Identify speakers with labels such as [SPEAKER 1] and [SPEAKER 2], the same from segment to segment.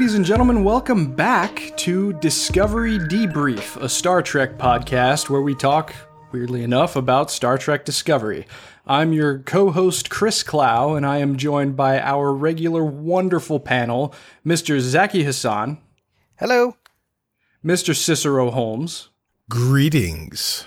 [SPEAKER 1] Ladies and gentlemen, welcome back to Discovery Debrief, a Star Trek podcast where we talk, weirdly enough, about Star Trek Discovery. I'm your co host, Chris Clow, and I am joined by our regular wonderful panel, Mr. Zaki Hassan,
[SPEAKER 2] Hello.
[SPEAKER 1] Mr. Cicero Holmes,
[SPEAKER 3] Greetings.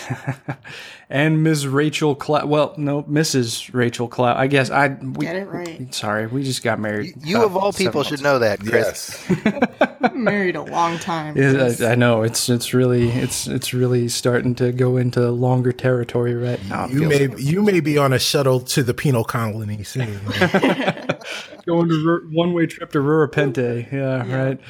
[SPEAKER 1] and Ms. Rachel Clow. Well, no, Mrs. Rachel Clow. I guess I. We,
[SPEAKER 4] Get it right.
[SPEAKER 1] Sorry, we just got married.
[SPEAKER 2] You
[SPEAKER 1] uh,
[SPEAKER 2] of all people should know that, Chris.
[SPEAKER 3] Yes.
[SPEAKER 4] Married a long time.
[SPEAKER 1] Yeah, I, I know it's it's really it's it's really starting to go into longer territory right now.
[SPEAKER 3] You may
[SPEAKER 1] like
[SPEAKER 3] you may be on a shuttle to the penal colony soon.
[SPEAKER 1] going to one way trip to Rura Penthe. Yeah, right.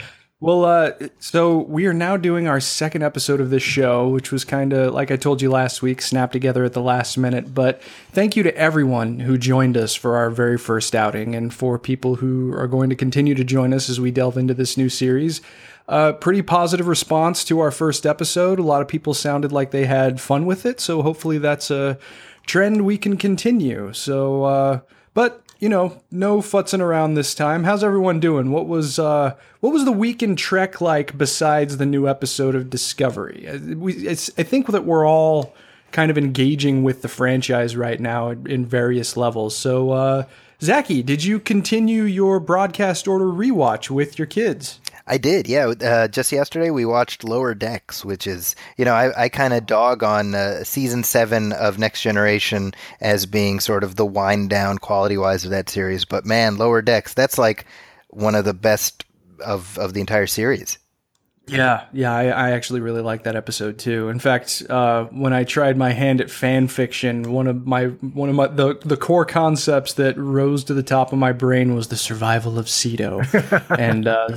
[SPEAKER 1] Well, uh, so we are now doing our second episode of this show, which was kind of like I told you last week, snapped together at the last minute. But thank you to everyone who joined us for our very first outing, and for people who are going to continue to join us as we delve into this new series. Uh, pretty positive response to our first episode. A lot of people sounded like they had fun with it, so hopefully that's a trend we can continue. So, uh, but you know, no futzing around this time. How's everyone doing? What was uh, what was the week in Trek like besides the new episode of Discovery? Uh, We, I think that we're all kind of engaging with the franchise right now in, various levels. So, uh, Zaki, did you continue your broadcast order rewatch with your kids?
[SPEAKER 2] I did, yeah. Uh, just yesterday we watched Lower Decks, which is, you know, I, I kind of dog on uh, season seven of Next Generation as being sort of the wind down quality wise of that series. But man, Lower Decks, that's like one of the best of, of the entire series.
[SPEAKER 1] Yeah, yeah, I, I actually really like that episode too. In fact, uh, when I tried my hand at fan fiction, one of my one of my the, the core concepts that rose to the top of my brain was the survival of Sito, and uh,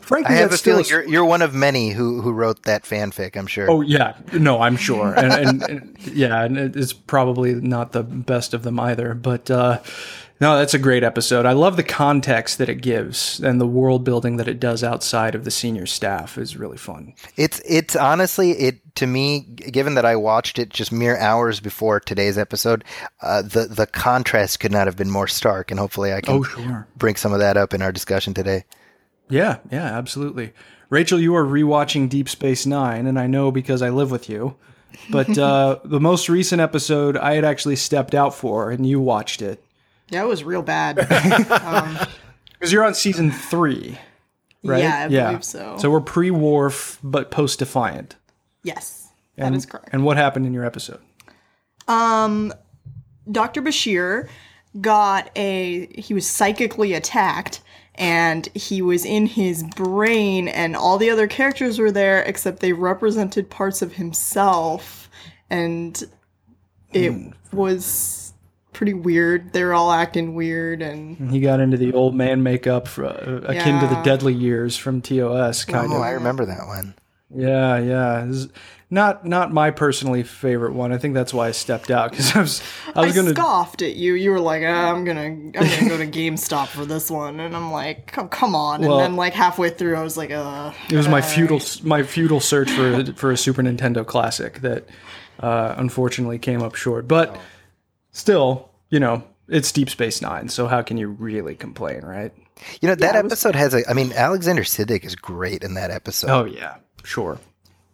[SPEAKER 1] frankly,
[SPEAKER 2] I have a
[SPEAKER 1] that's still
[SPEAKER 2] feeling you're, you're one of many who, who wrote that fanfic, I'm sure.
[SPEAKER 1] Oh yeah, no, I'm sure, and, and, and yeah, and it's probably not the best of them either. But uh, no, that's a great episode. I love the context that it gives and the world building that it does outside of the senior staff is really fun.
[SPEAKER 2] It's it's honestly it to me. Given that I watched it just mere hours before today's episode, uh, the the contrast could not have been more stark. And hopefully, I can
[SPEAKER 1] Oh sure.
[SPEAKER 2] bring some of that up in our discussion today.
[SPEAKER 1] Yeah, yeah, absolutely. Rachel, you are rewatching Deep Space Nine, and I know because I live with you. But uh, the most recent episode I had actually stepped out for, and you watched it
[SPEAKER 4] Yeah, it was real bad. um,
[SPEAKER 1] because you're on season three, right?
[SPEAKER 4] Yeah, I believe so.
[SPEAKER 1] So we're pre-Worf, but post-Defiant.
[SPEAKER 4] yes,
[SPEAKER 1] And,
[SPEAKER 4] that is correct.
[SPEAKER 1] And what happened in your episode?
[SPEAKER 4] Dr. Bashir got a he was psychically attacked and he was in his brain and all the other characters were there except they represented parts of himself and it was pretty weird. They were all acting weird and
[SPEAKER 1] He got into the old man makeup, for, uh, akin to the Deadly Years from TOS, kind
[SPEAKER 2] Oh,
[SPEAKER 1] of.
[SPEAKER 2] I remember that one.
[SPEAKER 1] Yeah, yeah. Not not my personally favorite one. I think that's why I stepped out because I was I
[SPEAKER 4] I,
[SPEAKER 1] was gonna.
[SPEAKER 4] scoffed at you. You were like, ah, "I'm gonna, I'm gonna go to GameStop for this one," and I'm like, "Come, come on!" And then, like halfway through, I was like, "Uh."
[SPEAKER 1] It was my
[SPEAKER 4] all
[SPEAKER 1] futile
[SPEAKER 4] right."
[SPEAKER 1] my futile search for a, for a Super Nintendo classic that uh, unfortunately came up short. But still, you know, it's Deep Space Nine, so how can you really complain, right?
[SPEAKER 2] You know that
[SPEAKER 4] it was-
[SPEAKER 2] episode has a. I mean, Alexander Siddig is great in that episode.
[SPEAKER 1] Oh yeah, sure.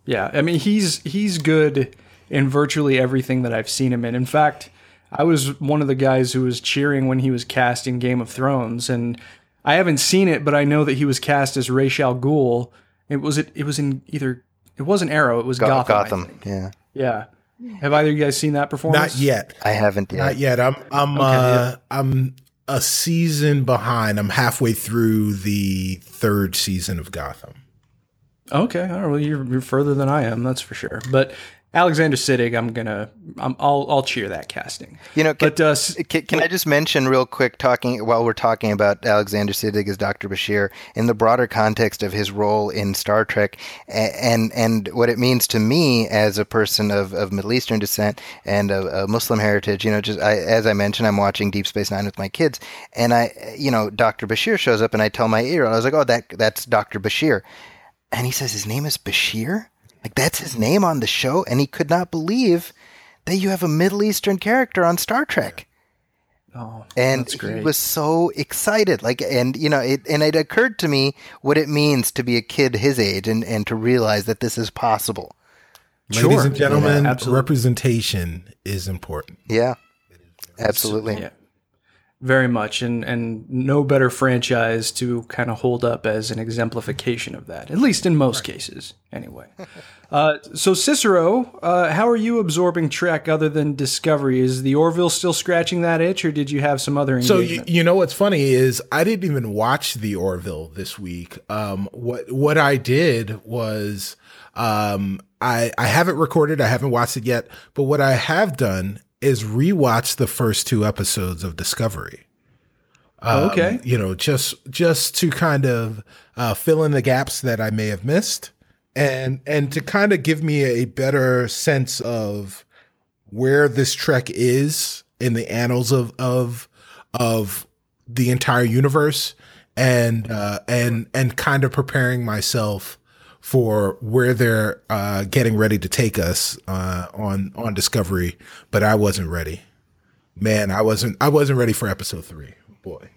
[SPEAKER 1] Yeah, I mean he's he's good in virtually everything that I've seen him in. In fact, I was one of the guys who was cheering when he was cast in Game of Thrones, and I haven't seen it, but I know that he was cast as Ra's al Ghul. It was it it was in either it wasn't Arrow, it was
[SPEAKER 2] Go-
[SPEAKER 1] Gotham. I
[SPEAKER 2] Gotham.
[SPEAKER 1] think.
[SPEAKER 2] Yeah,
[SPEAKER 1] Yeah. Have either of you guys seen that performance?
[SPEAKER 3] Not yet.
[SPEAKER 2] I haven't yet.
[SPEAKER 3] Not yet. I'm I'm uh I'm a season behind. I'm halfway through the third season of Gotham.
[SPEAKER 1] Okay, all right, well you're, you're further than I am, that's for sure. But Alexander Siddig, I'm gonna, I'm, I'll, I'll cheer that casting.
[SPEAKER 2] You know, can,
[SPEAKER 1] But uh,
[SPEAKER 2] can, can I just mention real quick, talking while we're talking about Alexander Siddig as Dr. Bashir, in the broader context of his role in Star Trek, and and what it means to me as a person of, of Middle Eastern descent and a, Muslim heritage. You know, just I, as I mentioned, I'm watching Deep Space Nine with my kids, and I, you know, Dr. Bashir shows up, and I tell my ear, I was like, oh, that that's Dr. Bashir, and he says his name is Bashir. Like that's his name on the show, and he could not believe that you have a Middle Eastern character on Star Trek.
[SPEAKER 1] Oh,
[SPEAKER 2] and
[SPEAKER 1] that's great.
[SPEAKER 2] he was so excited like and you know it and it occurred to me what it means to be a kid his age and and to realize that this is possible
[SPEAKER 3] Ladies and gentlemen,
[SPEAKER 1] Yeah,
[SPEAKER 3] representation is important.
[SPEAKER 2] yeah absolutely
[SPEAKER 1] Yeah. Very much, and and no better franchise to kind of hold up as an exemplification of that, at least in most cases, anyway. uh, so Cicero, uh, how are you absorbing Trek other than Discovery? Is the Orville still scratching that itch, or did you have some other engagement?
[SPEAKER 3] So you, you know what's funny is I didn't even watch the Orville this week. Um, what what I did was um, I I haven't recorded, I haven't watched it yet, but what I have done is rewatch the first two episodes of Discovery. Um,
[SPEAKER 1] okay,
[SPEAKER 3] you know, just just to kind of uh, fill in the gaps that I may have missed, and and to kind of give me a better sense of where this trek is in the annals of of of the entire universe, and uh, and and kind of preparing myself for where they're uh, getting ready to take us uh, on on Discovery, but I wasn't ready. Man, I wasn't I wasn't ready for episode three. Boy.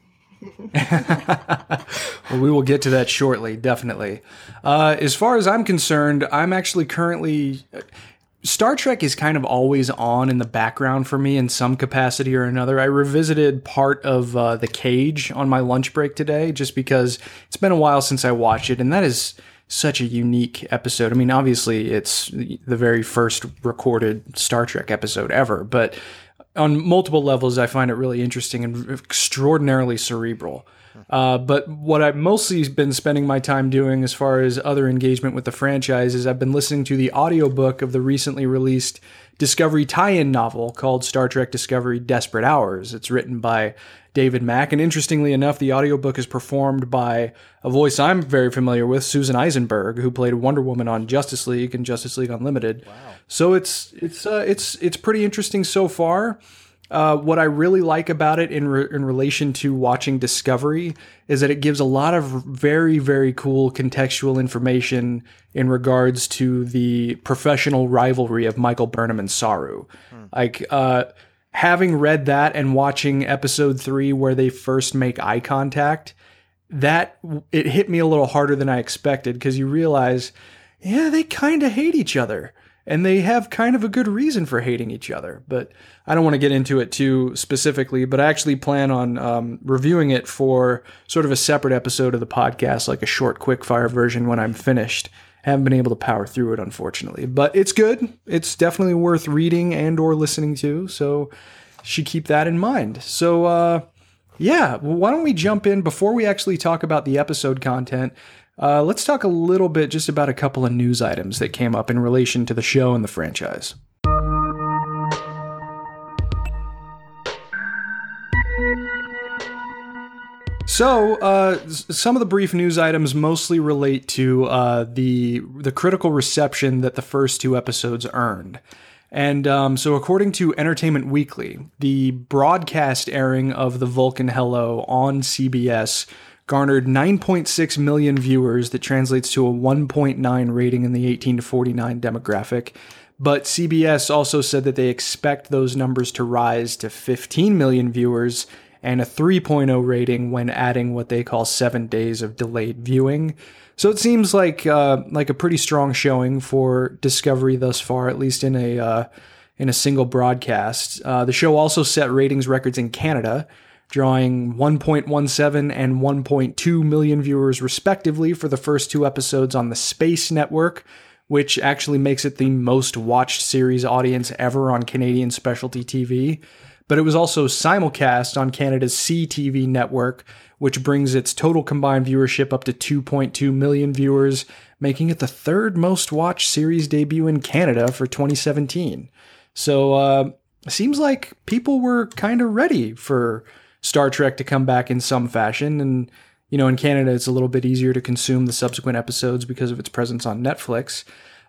[SPEAKER 1] Well, we will get to that shortly, definitely. Uh, as far as I'm concerned, I'm actually currently. Star Trek is kind of always on in the background for me in some capacity or another. I revisited part of uh, The Cage on my lunch break today just because it's been a while since I watched it, and that is such a unique episode. I mean, obviously, it's the very first recorded Star Trek episode ever, but on multiple levels, I find it really interesting and extraordinarily cerebral. Uh, but what I've mostly been spending my time doing as far as other engagement with the franchise is I've been listening to the audiobook of the recently released Discovery tie in novel called Star Trek Discovery Desperate Hours. It's written by David Mack. And interestingly enough, the audiobook is performed by a voice I'm very familiar with, Susan Eisenberg, who played Wonder Woman on Justice League and Justice League Unlimited. Wow. So it's it's uh, it's it's pretty interesting so far. Uh, what I really like about it in re- in relation to watching Discovery is that it gives a lot of very very cool contextual information in regards to the professional rivalry of Michael Burnham and Saru. Like uh, having read that and watching episode three where they first make eye contact, that it hit me a little harder than I expected because you realize, yeah, they kind of hate each other and they have kind of a good reason for hating each other. But I don't want to get into it too specifically, but I actually plan on um, reviewing it for sort of a separate episode of the podcast, like a short, quick fire version when I'm finished. Haven't been able to power through it, unfortunately, but it's good. It's definitely worth reading and or listening to. So should keep that in mind. So uh, yeah, well, why don't we jump in before we actually talk about the episode content? Uh, let's talk a little bit just about a couple of news items that came up in relation to the show and the franchise. So, uh, some of the brief news items mostly relate to uh, the the critical reception that the first two episodes earned. And um, so, according to Entertainment Weekly, the broadcast airing of The Vulcan Hello on CBS garnered 9.6 million viewers, that translates to a 1.9 rating in the 18 to 49 demographic. But CBS also said that they expect those numbers to rise to 15 million viewers and a 3.0 rating when adding what they call seven days of delayed viewing. So it seems like uh, like a pretty strong showing for Discovery thus far, at least in a uh, in a single broadcast. Uh, the show also set ratings records in Canada, drawing 1.17 and 1.2 million viewers respectively for the first two episodes on the Space Network, which actually makes it the most watched series audience ever on Canadian specialty TV. But it was also simulcast on Canada's CTV network, which brings its total combined viewership up to 2.2 million viewers, making it the third most watched series debut in Canada for 2017. So, uh, seems like people were kind of ready for Star Trek to come back in some fashion. And, you know, in Canada, it's a little bit easier to consume the subsequent episodes because of its presence on Netflix.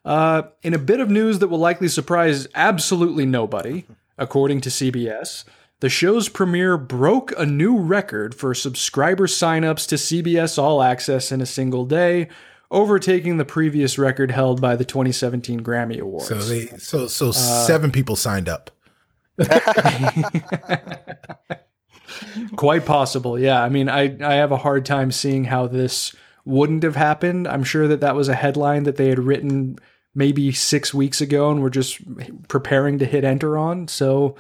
[SPEAKER 1] Uh, in a bit of news that will likely surprise absolutely nobody, according to CBS, the show's premiere broke a new record for subscriber signups to CBS All Access in a single day, overtaking the previous record held by the 2017 Grammy Awards.
[SPEAKER 3] So they so so uh, seven people signed up.
[SPEAKER 1] Quite possible, yeah. I mean, I I have a hard time seeing how this wouldn't have happened. I'm sure that that was a headline that they had written maybe six weeks ago and we're just preparing to hit enter on. So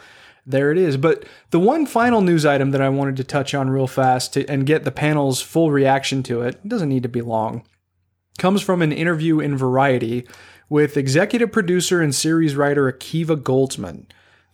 [SPEAKER 1] there it is. But the one final news item that I wanted to touch on real fast to, and get the panel's full reaction to it, it doesn't need to be long, comes from an interview in Variety with executive producer and series writer Akiva Goldsman.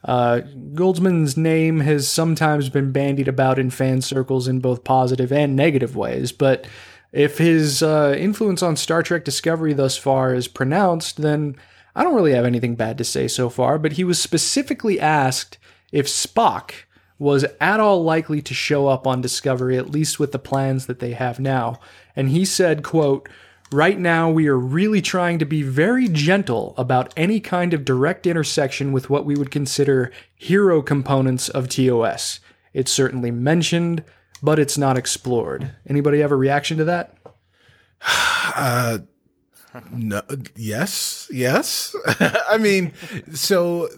[SPEAKER 1] Uh, Goldsman's name has sometimes been bandied about in fan circles in both positive and negative ways, but if his uh, influence on Star Trek Discovery thus far is pronounced, then I don't really have anything bad to say so far. But he was specifically asked if Spock was at all likely to show up on Discovery, at least with the plans that they have now. And he said, quote, Right now, we are really trying to be very gentle about any kind of direct intersection with what we would consider hero components of TOS. It's certainly mentioned, but it's not explored. Anybody have a reaction to that?
[SPEAKER 3] Uh, no, yes, yes. I mean, so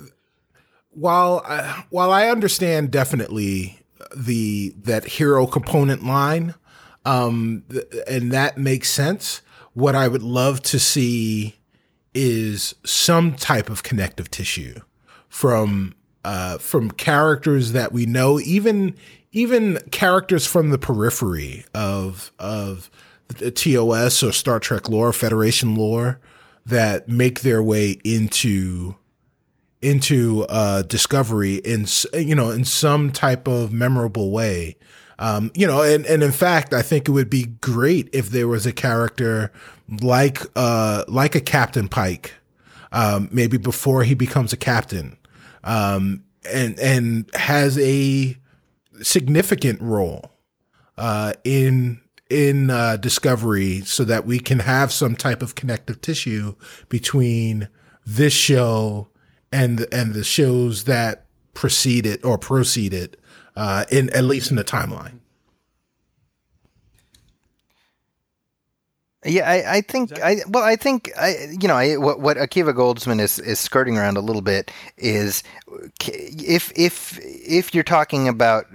[SPEAKER 3] while I, while I understand definitely the that hero component line, um, and that makes sense. What I would love to see is some type of connective tissue from uh, from characters that we know, even even characters from the periphery of of the TOS or Star Trek lore, Federation lore, that make their way into into uh, Discovery in you know in some type of memorable way. Um, you know, and, and in fact, I think it would be great if there was a character like uh, like a Captain Pike, um, maybe before he becomes a captain, um, and and has a significant role uh, in in uh, discovery so that we can have some type of connective tissue between this show and and the shows that preceded or proceeded uh, in at least in the timeline.
[SPEAKER 2] Yeah, I, I think I well, I think I you know I, what what Akiva Goldsman is is skirting around a little bit is if if if you're talking about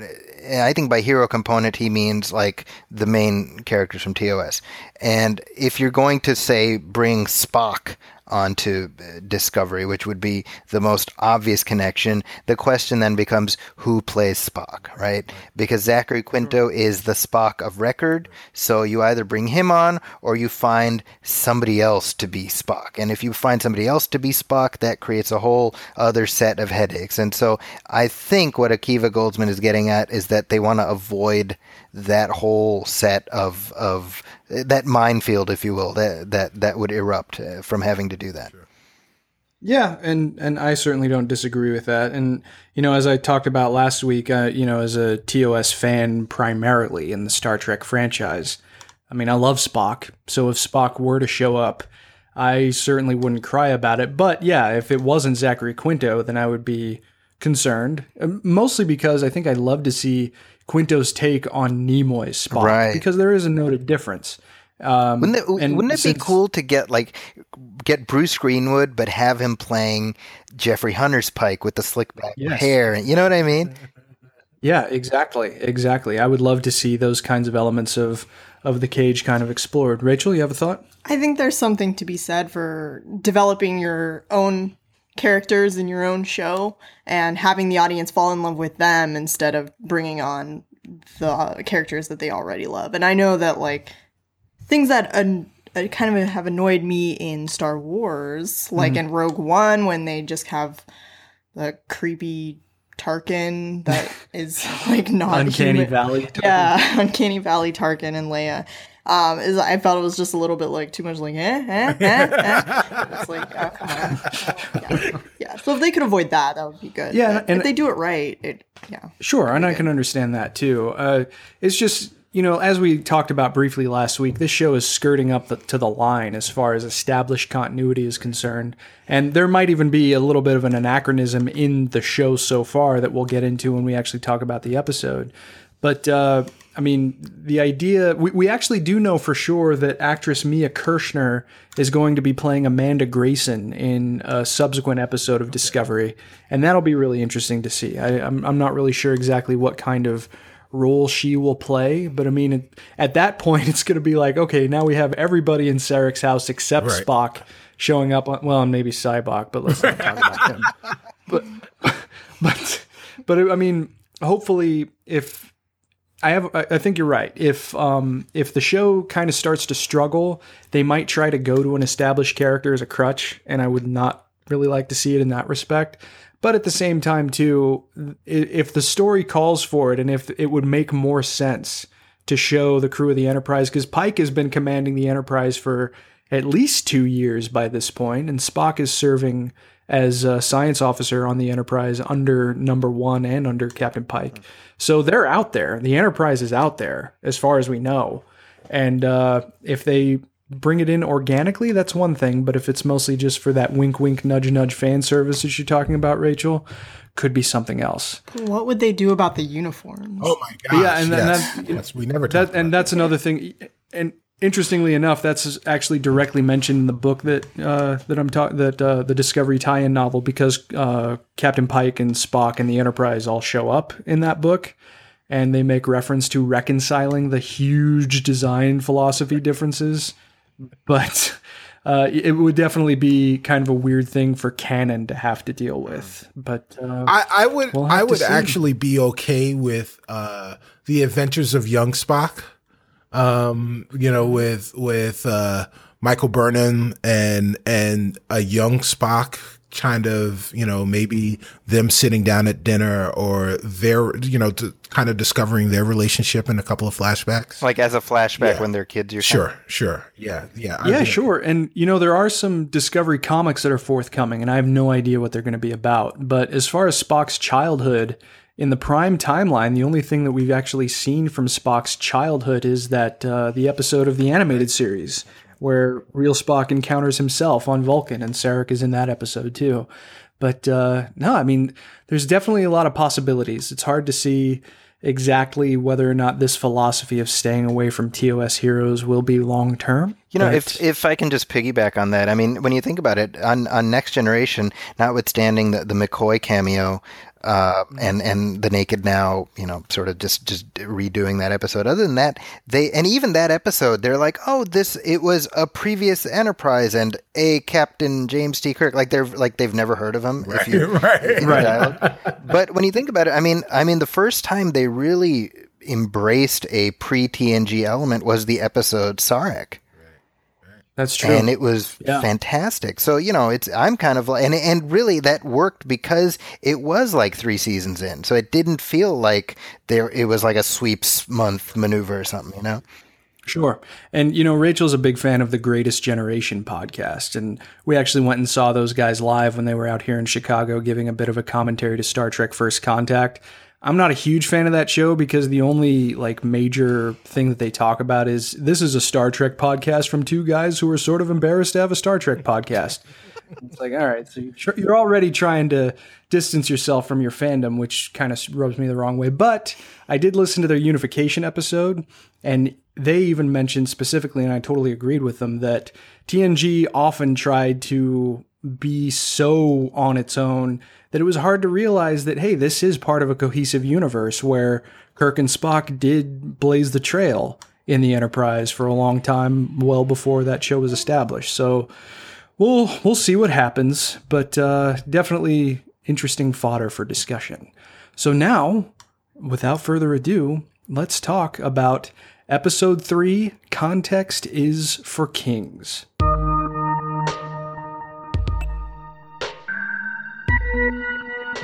[SPEAKER 2] I think by hero component he means like the main characters from TOS, and if you're going to say bring Spock onto uh, Discovery, which would be the most obvious connection. The question then becomes who plays Spock, right? Because Zachary Quinto is the Spock of record, so you either bring him on or you find somebody else to be Spock. And if you find somebody else to be Spock, that creates a whole other set of headaches. And so I think what Akiva Goldsman is getting at is that they want to avoid that whole set of of that minefield, if you will, that that that would erupt uh, from having to do that.
[SPEAKER 1] Yeah, and and I certainly don't disagree with that. And you know, as I talked about last week, uh, you know, as a TOS fan primarily in the Star Trek franchise, I mean, I love Spock. So if Spock were to show up, I certainly wouldn't cry about it. But yeah, if it wasn't Zachary Quinto, then I would be concerned. Um, mostly because I think I'd love to see Quinto's take on Nimoy's Spock, right. because there is a noted difference.
[SPEAKER 2] Um, wouldn't it, wouldn't it since, be cool to get like get Bruce Greenwood, but have him playing Jeffrey Hunter's Pike with the slick back yes. hair? You know what I mean?
[SPEAKER 1] Yeah, exactly, exactly. I would love to see those kinds of elements of of the cage kind of explored. Rachel, you have a thought?
[SPEAKER 4] I think there's something to be said for developing your own characters in your own show and having the audience fall in love with them instead of bringing on the characters that they already love. And I know that like things that an- uh, kind of have annoyed me in Star Wars, like mm-hmm. in Rogue One when they just have the creepy Tarkin that is like not
[SPEAKER 1] Uncanny human. Valley.
[SPEAKER 4] Tarkin. Yeah, Uncanny Valley Tarkin and Leia um, is I felt it was just a little bit like too much like eh, eh, eh, eh. It's like oh, come on. Yeah. yeah. So if they could avoid that, that would be good.
[SPEAKER 1] Yeah,
[SPEAKER 4] and if they do it right, it yeah.
[SPEAKER 1] Sure, and I can understand that too. Uh, it's just you know, as we talked about briefly last week, this show is skirting up the, to the line as far as established continuity is concerned. And there might even be a little bit of an anachronism in the show so far that we'll get into when we actually talk about the episode. But uh, I mean, the idea we, we actually do know for sure that actress Mia Kirshner is going to be playing Amanda Grayson in a subsequent episode of Discovery, and that'll be really interesting to see. I, I'm I'm not really sure exactly what kind of role she will play, but I mean, at that point, it's going to be like, okay, now we have everybody in Sarek's house except
[SPEAKER 3] Right.
[SPEAKER 1] Spock showing up. On, well, and maybe Sybok, but let's not talk about him. But but but I mean, hopefully, if I have, I think you're right. If um if the show kind of starts to struggle, they might try to go to an established character as a crutch, and I would not really like to see it in that respect. But at the same time, too, if the story calls for it, and if it would make more sense to show the crew of the Enterprise, because Pike has been commanding the Enterprise for at least two years by this point, and Spock is serving as a science officer on the Enterprise under Number One and under Captain Pike. So they're out there. The Enterprise is out there, as far as we know. And uh, if they bring it in organically, that's one thing. But if it's mostly just for that wink, wink, nudge, nudge fan service that you're talking about, Rachel, could be something else.
[SPEAKER 4] What would they do about the uniforms?
[SPEAKER 3] Oh my gosh!
[SPEAKER 1] Yeah, and then
[SPEAKER 3] yes.
[SPEAKER 1] that-
[SPEAKER 3] Yes, we never
[SPEAKER 1] That
[SPEAKER 3] talked
[SPEAKER 1] and that's another thing. And interestingly enough, that's actually directly mentioned in the book that uh, that I'm talking that uh, the Discovery tie-in novel because uh, Captain Pike and Spock and the Enterprise all show up in that book, and they make reference to reconciling the huge design philosophy differences. But uh, it would definitely be kind of a weird thing for canon to have to deal with. But uh,
[SPEAKER 3] I, I would
[SPEAKER 1] We'll
[SPEAKER 3] I would
[SPEAKER 1] see.
[SPEAKER 3] actually be okay with uh, the Adventures of Young Spock. Um, you know, with with uh, Michael Burnham and and a young Spock kind of you know maybe them sitting down at dinner or their you know to kind of discovering their relationship in a couple of flashbacks.
[SPEAKER 2] Like as a flashback
[SPEAKER 3] Yeah.
[SPEAKER 2] when they're kids, you're
[SPEAKER 3] Sure, sure, yeah, yeah, I
[SPEAKER 1] Yeah,
[SPEAKER 3] mean,
[SPEAKER 1] sure. And you know, there are some Discovery comics that are forthcoming, and I have no idea what they're going to be about. But as far as Spock's childhood in the prime timeline, the only thing that we've actually seen from Spock's childhood is that uh, the episode of the animated series where real Spock encounters himself on Vulcan, and Sarek is in that episode too. But uh, no, I mean, there's definitely a lot of possibilities. It's hard to see exactly whether or not this philosophy of staying away from TOS heroes will be long term.
[SPEAKER 2] You know,
[SPEAKER 1] but-
[SPEAKER 2] if if I can just piggyback on that, I mean, when you think about it, on on Next Generation, notwithstanding the, the McCoy cameo, uh, and and the Naked Now, you know, sort of just just redoing that episode. Other than that, they and even that episode, they're like, oh, this it was a previous Enterprise and a Captain James T. Kirk, like they're like they've never heard of him. If you,
[SPEAKER 3] right.
[SPEAKER 2] dialogue. But when you think about it, I mean, I mean, the first time they really embraced a pre TNG element was the episode Sarek
[SPEAKER 1] That's true.
[SPEAKER 2] and it was
[SPEAKER 1] Yeah.
[SPEAKER 2] fantastic. So you know, it's I'm kind of like, and and really that worked because it was like three seasons in, so it didn't feel like there it was like a sweeps month maneuver or something, you know.
[SPEAKER 1] Sure. And, you know, Rachel's a big fan of the Greatest Generation podcast. And we actually went and saw those guys live when they were out here in Chicago giving a bit of a commentary to Star Trek First Contact. I'm not a huge fan of that show because the only like major thing that they talk about is this is a Star Trek podcast from two guys who are sort of embarrassed to have a Star Trek podcast. It's like, all right, so you're, already trying to distance yourself from your fandom, which kind of rubs me the wrong way. But I did listen to their unification episode, and they even mentioned specifically, and I totally agreed with them, that TNG often tried to be so on its own that it was hard to realize that, hey, this is part of a cohesive universe where Kirk and Spock did blaze the trail in the Enterprise for a long time, well before that show was established. So we'll we'll see what happens, but uh, definitely interesting fodder for discussion. So now, without further ado, let's talk about episode three. Context is for kings.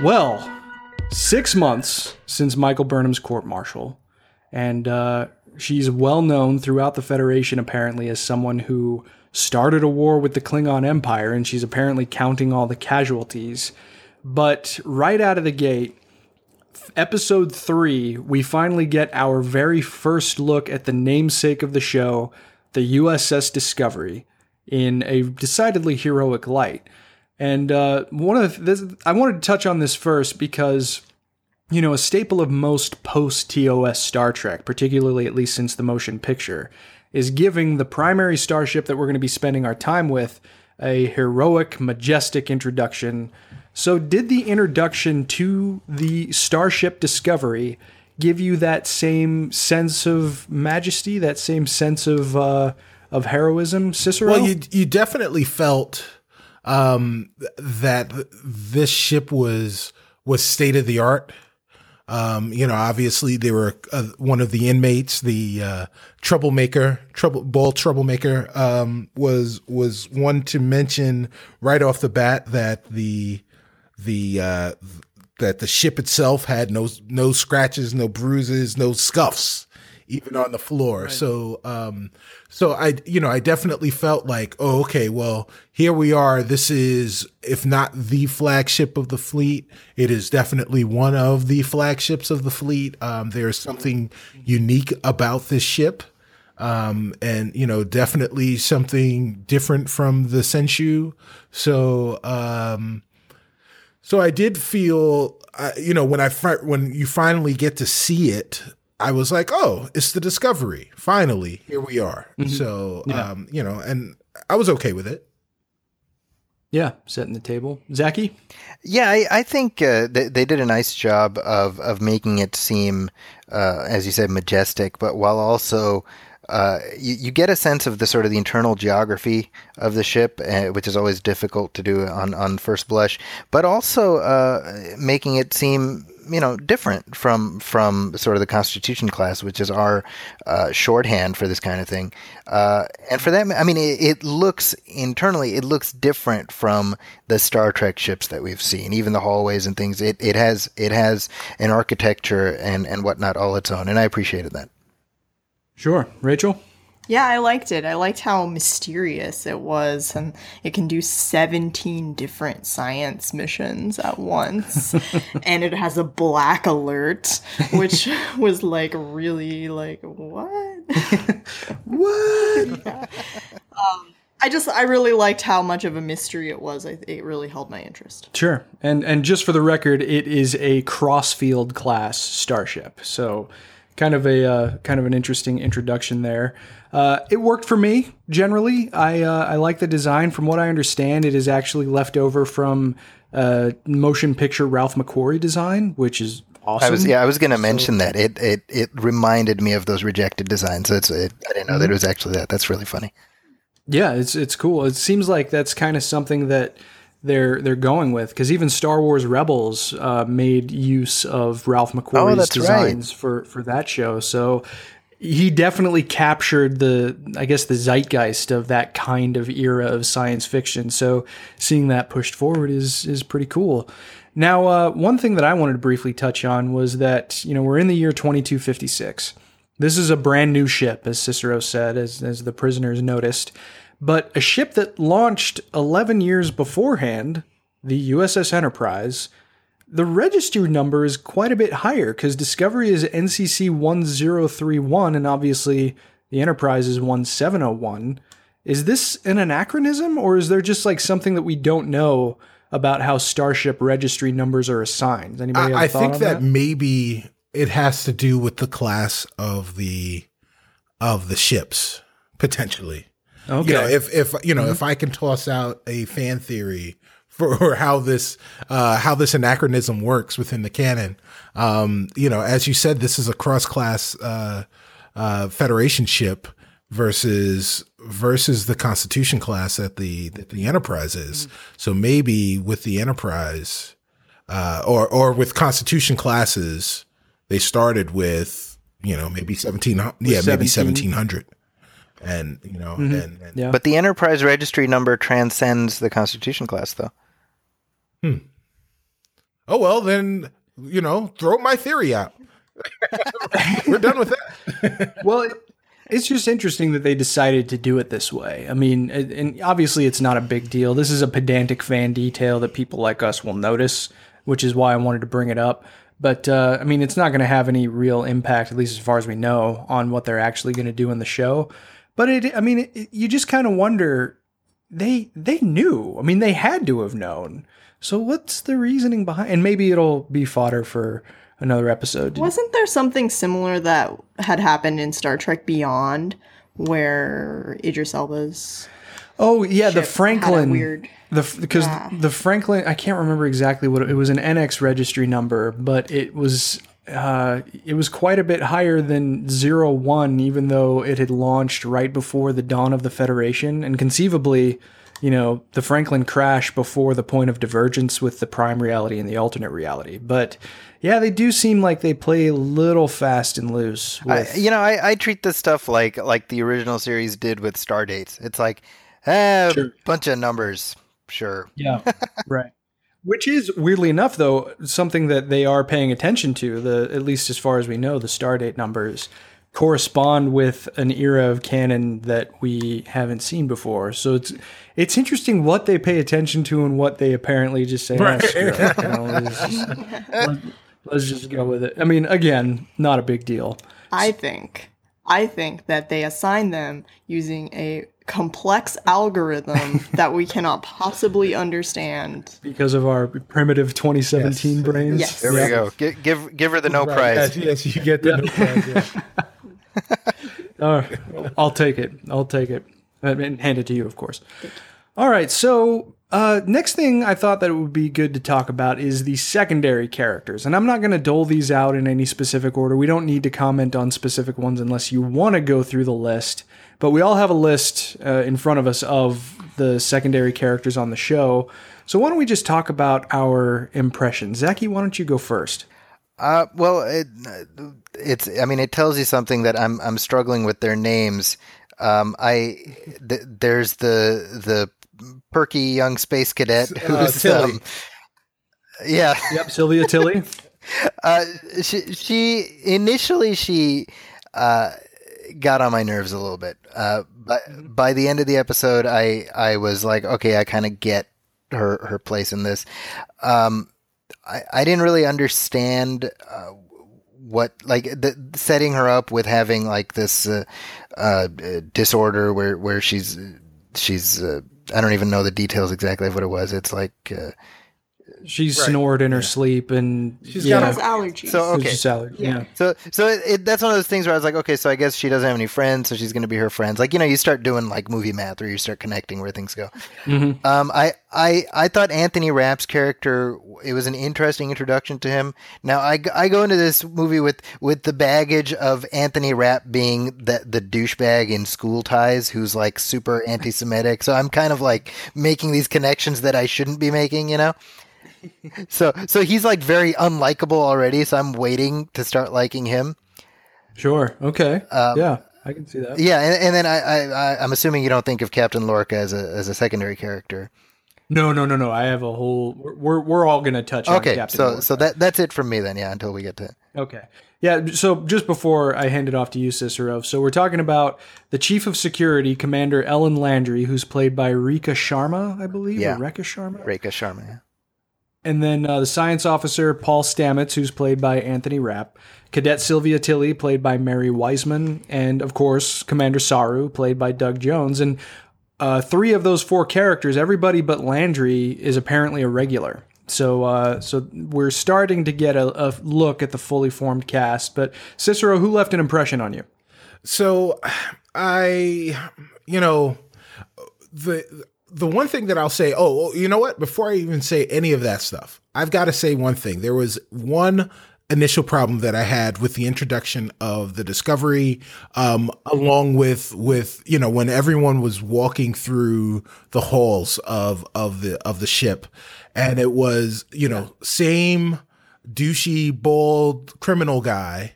[SPEAKER 1] Well, six months since Michael Burnham's court martial, and uh, she's well known throughout the Federation apparently as someone who started a war with the Klingon Empire, and she's apparently counting all the casualties. But right out of the gate, episode three, we finally get our very first look at the namesake of the show, the USS Discovery, in a decidedly heroic light. And uh, one of the, this, I wanted to touch on this first because you know, a staple of most post TOS Star Trek, particularly at least since the motion picture, is giving the primary starship that we're going to be spending our time with a heroic, majestic introduction. So, did the introduction to the Starship Discovery give you that same sense of majesty, that same sense of uh, of heroism, Cicero?
[SPEAKER 3] Well, you you definitely felt um, that this ship was was state of the art. Um, you know, obviously they were uh, one of the inmates, the uh, troublemaker, trouble ball troublemaker, um, was was one to mention right off the bat that the the uh, that the ship itself had no no scratches, no bruises, no scuffs even on the floor. Right. So, um, so I, you know, I definitely felt like, oh, okay, well, here we are. This is, if not the flagship of the fleet, it is definitely one of the flagships of the fleet. Um, there's something unique about this ship. Um, and you know, definitely something different from the Shenzhou. So, um, so I did feel, uh, you know, when I fi- when you finally get to see it, I was like, oh, it's the discovery. Finally, here we are. Mm-hmm. So, yeah. um, you know, and I was okay with it.
[SPEAKER 1] Yeah, setting the table. Zaki?
[SPEAKER 2] Yeah, I, I think uh, they, they, did a nice job of, of making it seem, uh, as you said, majestic, but while also uh, you, you, get a sense of the sort of the internal geography of the ship, uh, which is always difficult to do on, on first blush, but also uh, making it seem you know different from from sort of the Constitution class, which is our uh, shorthand for this kind of thing. Uh, and for that, I mean, it, it, looks internally, it looks different from the Star Trek ships that we've seen, even the hallways and things. It it has it has an architecture and and whatnot all its own, and I appreciated that.
[SPEAKER 1] Sure, Rachel.
[SPEAKER 4] Yeah, I liked it. I liked how mysterious it was, and it can do 17 different science missions at once. and it has a black alert, which was like really like, what? what? Yeah. Um, I just I really liked how much of a mystery it was. I, it really held my interest.
[SPEAKER 1] Sure, and and just for the record, it is a crossfield class starship. So kind of a uh, kind of an interesting introduction there. Uh, it worked for me generally. I uh, I like the design. From what I understand, it is actually left over from uh, motion picture Ralph McQuarrie design, which is awesome.
[SPEAKER 2] I was yeah, I was going to so, mention that it, it it reminded me of those rejected designs. That's it, I didn't know that it was actually that. That's really funny.
[SPEAKER 1] Yeah, it's it's cool. It seems like that's kind of something that they're they're going with because even Star Wars Rebels uh, made use of Ralph McQuarrie's oh, designs right. for for that show. So he definitely captured the I guess the zeitgeist of that kind of era of science fiction. So seeing that pushed forward is is pretty cool. Now, uh, one thing that I wanted to briefly touch on was that you know we're in the year 2256. This is a brand new ship, as Cicero said, as as the prisoners noticed. But a ship that launched 11 years beforehand, the USS Enterprise, the register number is quite a bit higher because Discovery is NCC 1031 and obviously the Enterprise is 1701. Is this an anachronism or is there just like something that we don't know about how Starship registry numbers are assigned?
[SPEAKER 3] Anybody I, I think that, that maybe it has to do with the class of the of the ships potentially. Okay. You know, if if you know, mm-hmm. if I can toss out a fan theory for how this uh, how this anachronism works within the canon, um, you know, as you said, this is a cross class uh, uh, Federation ship versus versus the Constitution class that the that the Enterprise is. Mm-hmm. So maybe with the Enterprise, uh, or or with Constitution classes, they started with you know maybe seventeen yeah 17. maybe seventeen hundred and you know, mm-hmm. and, and
[SPEAKER 2] yeah. But the enterprise registry number transcends the Constitution class, though.
[SPEAKER 3] Hmm. Oh well, then you know, throw my theory out. We're done with
[SPEAKER 1] that. well, it, it's just interesting that they decided to do it this way. I mean, and obviously it's not a big deal. This is a pedantic fan detail that people like us will notice, which is why I wanted to bring it up. But uh, I mean, it's not going to have any real impact, at least as far as we know, on what they're actually going to do in the show. But it, I mean, it, you just kind of wonder. They they knew. I mean, they had to have known. So what's the reasoning behind? And maybe it'll be fodder for another episode.
[SPEAKER 4] Wasn't there something similar that had happened in Star Trek Beyond, where Idris Elba's
[SPEAKER 1] Oh yeah, the
[SPEAKER 4] ship had a
[SPEAKER 1] Franklin.
[SPEAKER 4] weird-
[SPEAKER 1] the because the Franklin. I can't remember exactly what it, it was. An NX registry number, but it was uh, it was quite a bit higher than zero one, even though it had launched right before the dawn of the Federation, and conceivably. You know, the Franklin crash before the point of divergence with the prime reality and the alternate reality. But yeah, they do seem like they play a little fast and loose.
[SPEAKER 2] I, you know, I, I treat this stuff like like the original series did with star dates. It's like, eh,
[SPEAKER 1] Sure.
[SPEAKER 2] bunch of numbers. Sure.
[SPEAKER 1] Yeah, right. Which is weirdly enough, though, something that they are paying attention to. The at least as far as we know, the stardate numbers correspond with an era of canon that we haven't seen before. So it's it's interesting what they pay attention to and what they apparently just say. "Ah,
[SPEAKER 3] Right.
[SPEAKER 1] screw it," you know, let's, just, let- let's just go with it. I mean, again, not a big deal
[SPEAKER 4] I think I think that they assign them using a complex algorithm that we cannot possibly understand.
[SPEAKER 1] because of our primitive 2017
[SPEAKER 3] Yes.
[SPEAKER 1] brains.
[SPEAKER 4] Yes.
[SPEAKER 2] There we go. Give give give her the no
[SPEAKER 3] Right,
[SPEAKER 2] prize.
[SPEAKER 3] Yes, yes, you get the no prize. yeah.
[SPEAKER 1] Uh, I'll take it. I'll take it. And hand it to you, of course. All right. So, uh, next thing I thought that it would be good to talk about is the secondary characters. And I'm not going to dole these out in any specific order. We don't need to comment on specific ones unless you want to go through the list. But we all have a list uh, in front of us of the secondary characters on the show. So, why don't we just talk about our impressions? Zaki, why don't you go first?
[SPEAKER 2] Uh, well, it, it's. I mean, it tells you something that I'm. I'm struggling with their names. Um, I th- there's the the perky young space cadet
[SPEAKER 3] Uh,
[SPEAKER 2] who's
[SPEAKER 3] Tilly.
[SPEAKER 2] um, yeah.
[SPEAKER 1] Yep, Sylvia Tilly.
[SPEAKER 2] Uh, she she initially she uh got on my nerves a little bit. Uh, but by the end of the episode, I I was like, okay, I kind of get her her place in this. Um, I I didn't really understand. Uh, what like the setting her up with having like this uh, uh, disorder where where she's she's uh, I don't even know the details exactly of what it was. It's like uh,
[SPEAKER 1] She
[SPEAKER 3] Right.
[SPEAKER 1] snored in her sleep and
[SPEAKER 3] She's
[SPEAKER 1] yeah,
[SPEAKER 3] got
[SPEAKER 4] Has allergies.
[SPEAKER 2] so okay.
[SPEAKER 1] just allergy. Yeah.
[SPEAKER 2] So, so it, it, that's one of those things where I was like, okay, so I guess she doesn't have any friends, so she's going to be her friends. Like, you know, you start doing like movie math, or you start connecting where things go.
[SPEAKER 1] Mhm.
[SPEAKER 2] Um, I, I, I thought Anthony Rapp's character, it was an interesting introduction to him. Now, I, I go into this movie with with the baggage of Anthony Rapp being the the douchebag in School Ties, who's like super anti-Semitic. So I'm kind of like making these connections that I shouldn't be making, you know. So, so he's like very unlikable already. So I'm waiting to start liking him.
[SPEAKER 1] Sure. Okay.
[SPEAKER 2] Um,
[SPEAKER 1] yeah, I can see that.
[SPEAKER 2] Yeah, and, and then I, I, I, I'm assuming you don't think of Captain Lorca as a as a secondary character.
[SPEAKER 1] No, no, no, no. I have a whole. We're we're all gonna touch on
[SPEAKER 2] Okay,
[SPEAKER 1] Captain.
[SPEAKER 2] so
[SPEAKER 1] Lorca.
[SPEAKER 2] so that that's it from me then. Yeah, until we get to
[SPEAKER 1] Okay. Yeah, so just before I hand it off to you, Cicero, so we're talking about the Chief of Security, Commander Ellen Landry, who's played by Rika Sharma, I believe,
[SPEAKER 2] Yeah.
[SPEAKER 1] or Rekha Sharma.
[SPEAKER 2] Rekha Sharma. yeah.
[SPEAKER 1] And then uh, the science officer, Paul Stamets, who's played by Anthony Rapp. Cadet Sylvia Tilly, played by Mary Wiseman. And, of course, Commander Saru, played by Doug Jones. And uh, three of those four characters, everybody but Landry, is apparently a regular. So, uh, so we're starting to get a, a look at the fully formed cast. But Cicero, who left an impression on you?
[SPEAKER 3] So I, you know, the the one thing that I'll say, oh, you know what? Before I even say any of that stuff, I've got to say one thing. There was one initial problem that I had with the introduction of the Discovery, um, along with with you know when everyone was walking through the halls of of the of the ship, and it was you know same douchey bald criminal guy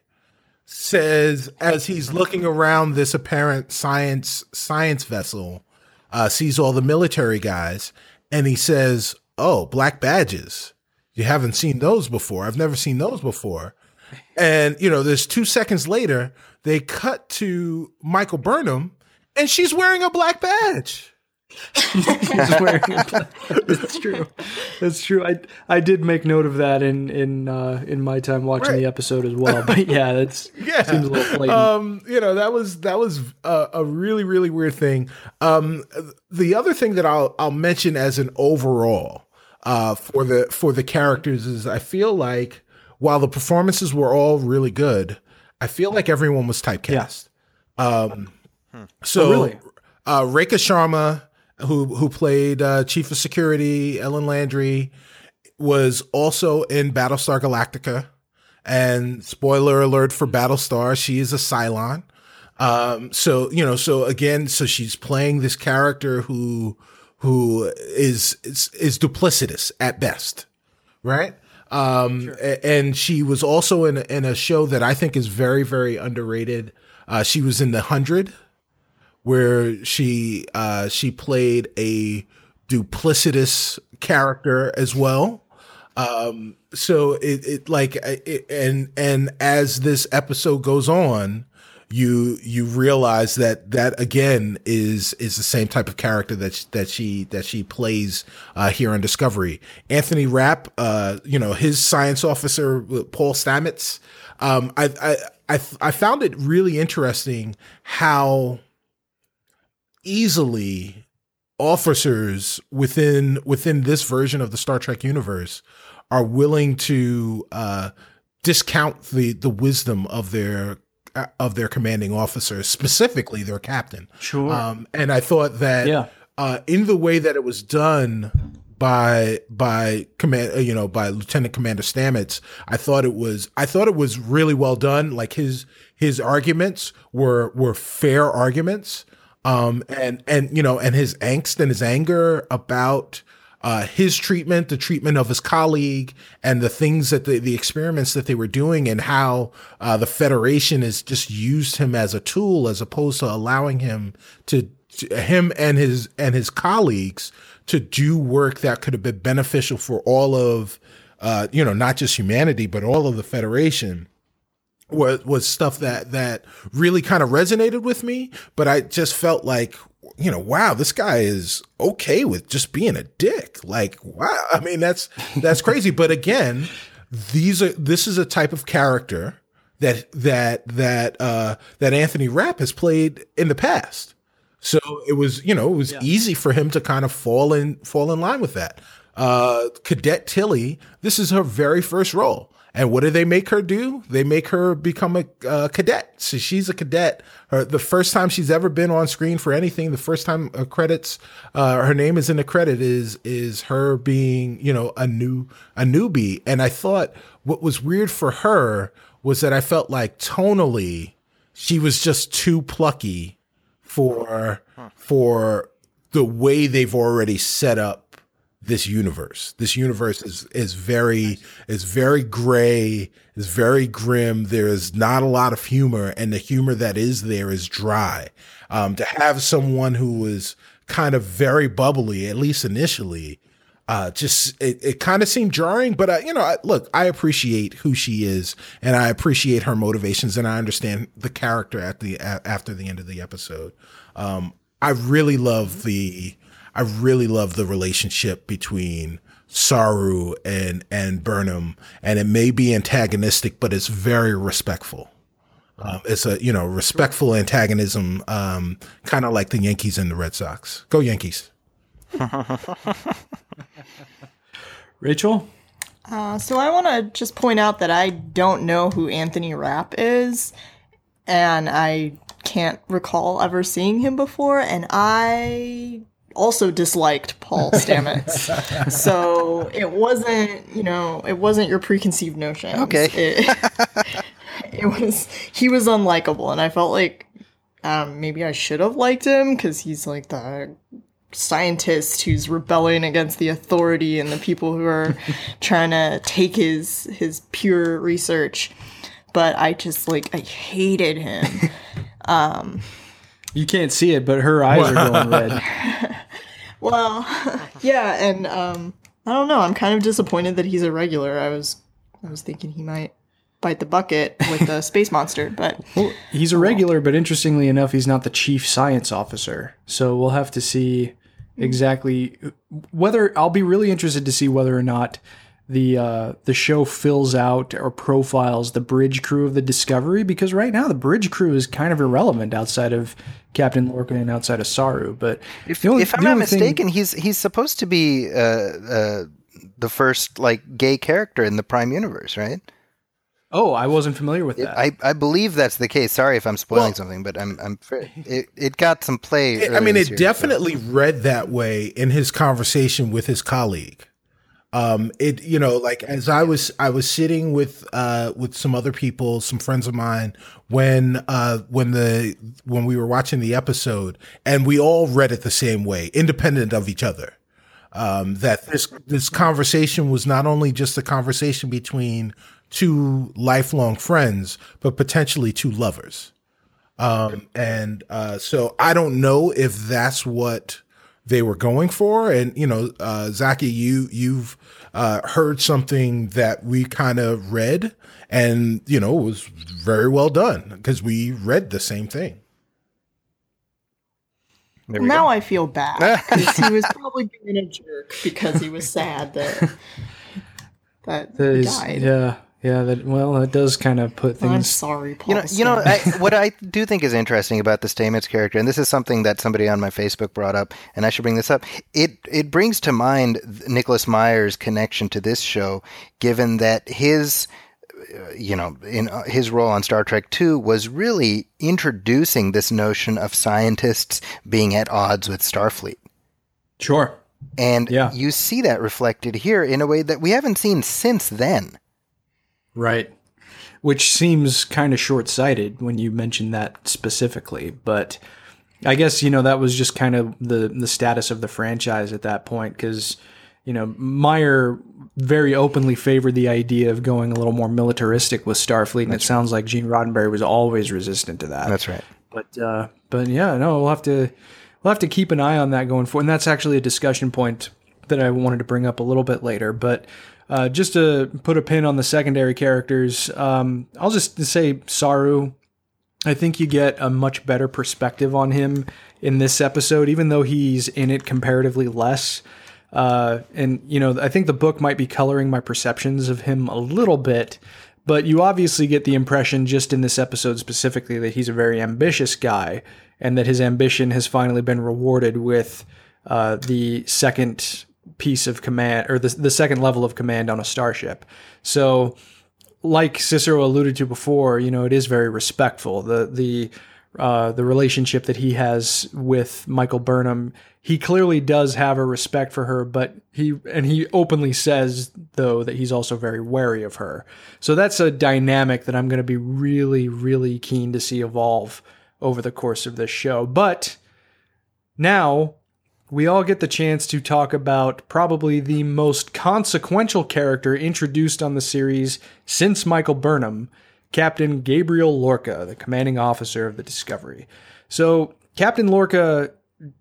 [SPEAKER 3] says as he's looking around this apparent science science vessel, uh, sees all the military guys, and he says, "Oh, black badges. You haven't seen those before. I've never seen those before." And you know, there's two seconds later, they cut to Michael Burnham, and she's wearing a black badge.
[SPEAKER 1] He's wearing a- That's true. That's true. I I did make note of that in in uh, in my time watching
[SPEAKER 3] Right.
[SPEAKER 1] the episode as well. But yeah, that's
[SPEAKER 3] yeah.
[SPEAKER 1] seems a little blatant.
[SPEAKER 3] Um, you know, that was that was a, a really really weird thing. Um, the other thing that I'll I'll mention as an overall uh for the for the characters is I feel like while the performances were all really good, I feel like everyone was typecast. Um, so
[SPEAKER 1] Oh, really?
[SPEAKER 3] uh, Rekha Sharma, who who played uh, Chief of Security, Ellen Landry, was also in Battlestar Galactica. And spoiler alert for Battlestar, she is a Cylon. Um, so you know, so again, so she's playing this character who who is is, is duplicitous at best, right? Um, a- and she was also in a, in a show that I think is very very underrated. Uh, she was in The Hundred, where she uh, she played a duplicitous character as well. Um, so it, it like it, and and as this episode goes on, you you realize that that again is is the same type of character that sh- that she that she plays uh, here on Discovery. Anthony Rapp, uh, you know his science officer Paul Stamets. Um, I I I I found it really interesting how easily officers within within this version of the Star Trek universe are willing to uh, discount the the wisdom of their uh, of their commanding officers, specifically their captain.
[SPEAKER 1] Sure.
[SPEAKER 3] Um, and I thought that
[SPEAKER 1] Yeah.
[SPEAKER 3] uh, in the way that it was done by by command uh, you know by Lieutenant Commander Stamets, I thought it was I thought it was really well done. Like his his arguments were were fair arguments. Um and and you know and his angst and his anger about uh, his treatment, the treatment of his colleague, and the things that the, the experiments that they were doing, and how uh, the Federation has just used him as a tool as opposed to allowing him to, to him and his and his colleagues to do work that could have been beneficial for all of uh, you know not just humanity but all of the Federation was was stuff that that really kind of resonated with me but i just felt like you know wow this guy is okay with just being a dick like wow i mean that's that's crazy but again these are this is a type of character that that that uh that anthony rapp has played in the past so it was, you know, it was easy for him to kind of fall in fall in line with that. Uh, Cadet Tilly, this is her very first role. And what do they make her do? They make her become a uh, cadet. So she's a cadet. Her, the first time she's ever been on screen for anything, the first time uh, credits, uh, her name is in the credit is is her being, you know, a new a newbie. And I thought what was weird for her was that I felt like tonally she was just too plucky for for the way they've already set up this universe. This universe is is very is very gray, is very grim. There is not a lot of humor, and the humor that is there is dry. Um, to have someone who was kind of very bubbly, at least initially, uh, just it, it kind of seemed jarring. But uh, you know, I, look, I appreciate who she is, and I appreciate her motivations, and I understand the character at the a, after the end of the episode. Um, I really love the I really love the relationship between Saru and and Burnham, and it may be antagonistic, but it's very respectful. Um, it's a you know respectful antagonism, um, kind of like the Yankees and the Red Sox. Go Yankees!
[SPEAKER 1] Rachel?
[SPEAKER 4] Uh, so I want to just point out that I don't know who Anthony Rapp is, and I can't recall ever seeing him before, and I also disliked Paul Stamets. so it wasn't, you know, it wasn't your preconceived notion.
[SPEAKER 2] Okay.
[SPEAKER 4] It, it was he was unlikable, and I felt like um, maybe I should have liked him because he's like the scientist who's rebelling against the authority and the people who are trying to take his his pure research. But I just like I hated him.
[SPEAKER 1] You can't see it, but her eyes are going red.
[SPEAKER 4] Well, yeah, and um, I don't know. I'm kind of disappointed that he's a regular. I was I was thinking he might bite the bucket with the space monster, but
[SPEAKER 1] Well, he's a regular, but interestingly enough, he's not the chief science officer. So we'll have to see exactly whether I'll be really interested to see whether or not the uh, the show fills out or profiles the bridge crew of the Discovery because right now the bridge crew is kind of irrelevant outside of Captain Lorca and outside of Saru. But
[SPEAKER 2] If,
[SPEAKER 1] only-
[SPEAKER 2] if I'm not
[SPEAKER 1] only thing-
[SPEAKER 2] mistaken, he's he's supposed to be uh, uh, the first like gay character in the Prime universe, right?
[SPEAKER 1] Oh, I wasn't familiar with that.
[SPEAKER 2] I, I believe that's the case. Sorry if I'm spoiling
[SPEAKER 3] Well-
[SPEAKER 2] something, but I'm I'm it, it got some play.
[SPEAKER 3] It- I mean, it
[SPEAKER 2] year, so-
[SPEAKER 3] definitely read that way in his conversation with his colleague. Um, it you know, like as I was I was sitting with uh with some other people, some friends of mine, when uh when the when we were watching the episode, and we all read it the same way, independent of each other. Um, that this this conversation was not only just a conversation between two lifelong friends, but potentially two lovers. Um, and uh, so I don't know if that's what they were going for. And you know, uh, Zaki, you you've uh, heard something that we kind of read, and you know, it was very well done because we read the same thing.
[SPEAKER 4] Now
[SPEAKER 2] go.
[SPEAKER 4] I feel bad because he was probably being a jerk because he was sad that that
[SPEAKER 1] That
[SPEAKER 4] he died.
[SPEAKER 1] yeah, yeah. That well, that does kind of put things.
[SPEAKER 4] I'm
[SPEAKER 1] things.
[SPEAKER 4] sorry, Paul.
[SPEAKER 2] You know, you know, I, what I do think is interesting about the Stamets character, and this is something that somebody on my Facebook brought up, and I should bring this up. It it brings to mind Nicholas Meyer's connection to this show, given that his, uh, you know, in uh, his role on Star Trek II was really introducing this notion of scientists being at odds with Starfleet.
[SPEAKER 1] Sure.
[SPEAKER 2] And
[SPEAKER 1] Yeah.
[SPEAKER 2] you see that reflected here in a way that we haven't seen since then.
[SPEAKER 1] Right. Which seems kind of short sighted when you mention that specifically. But I guess, you know, that was just kind of the, the status of the franchise at that point because, you know, Meyer very openly favored the idea of going a little more militaristic with Starfleet. And it sounds like Gene Roddenberry was always resistant to that.
[SPEAKER 2] That's right.
[SPEAKER 1] But uh, but yeah, no, we'll have to we'll have to keep an eye on that going forward. And that's actually a discussion point that I wanted to bring up a little bit later. But uh, just to put a pin on the secondary characters, um, I'll just say Saru. I think you get a much better perspective on him in this episode, even though he's in it comparatively less. Uh, and you know, I think the book might be coloring my perceptions of him a little bit, but you obviously get the impression just in this episode specifically that he's a very ambitious guy, and that his ambition has finally been rewarded with uh, the second piece of command or the the second level of command on a starship. So like Cicero alluded to before, you know, it is very respectful. The the uh, the relationship that he has with Michael Burnham, he clearly does have a respect for her, but he and he openly says though that he's also very wary of her. So that's a dynamic that I'm going to be really really keen to see evolve over the course of this show. But now we all get the chance to talk about probably the most consequential character introduced on the series since Michael Burnham, Captain Gabriel Lorca, the commanding officer of the Discovery. So, Captain Lorca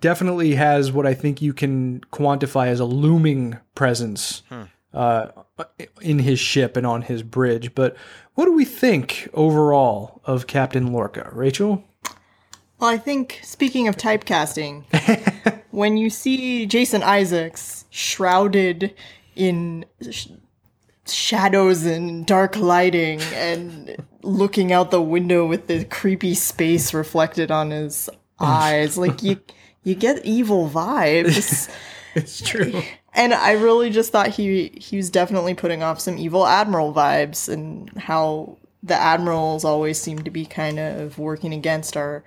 [SPEAKER 1] definitely has what I think you can quantify as a looming presence uh, in his ship and on his bridge. But what do we think overall of Captain Lorca, Rachel?
[SPEAKER 4] Well, I think speaking of typecasting, when you see Jason Isaacs shrouded in sh- shadows and dark lighting and looking out the window with the creepy space reflected on his eyes, like you you get evil vibes.
[SPEAKER 1] It's true.
[SPEAKER 4] And I really just thought he he was definitely putting off some evil admiral vibes and how the admirals always seem to be kind of working against our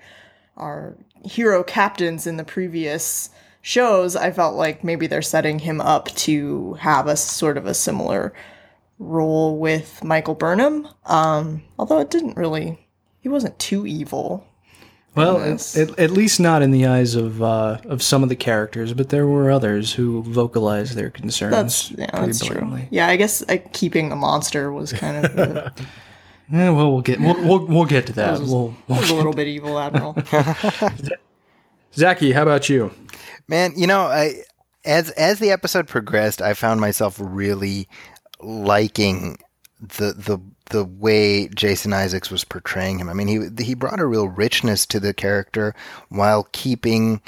[SPEAKER 4] our hero captains in the previous shows. I felt like maybe they're setting him up to have a sort of a similar role with Michael Burnham. Um, although it didn't really he wasn't too evil.
[SPEAKER 1] Well, at, at least not in the eyes of uh, of some of the characters, but there were others who vocalized their concerns.
[SPEAKER 4] That's yeah, that's true. Yeah, I guess uh, keeping the monster was kind of the,
[SPEAKER 1] Yeah, well, we'll get we'll, we'll, we'll get to that. We'll, we'll,
[SPEAKER 4] was a little bit evil admiral.
[SPEAKER 1] Zaki, how about you?
[SPEAKER 2] Man, you know, I as as the episode progressed, I found myself really liking the the the way Jason Isaacs was portraying him. I mean, he he brought a real richness to the character while keeping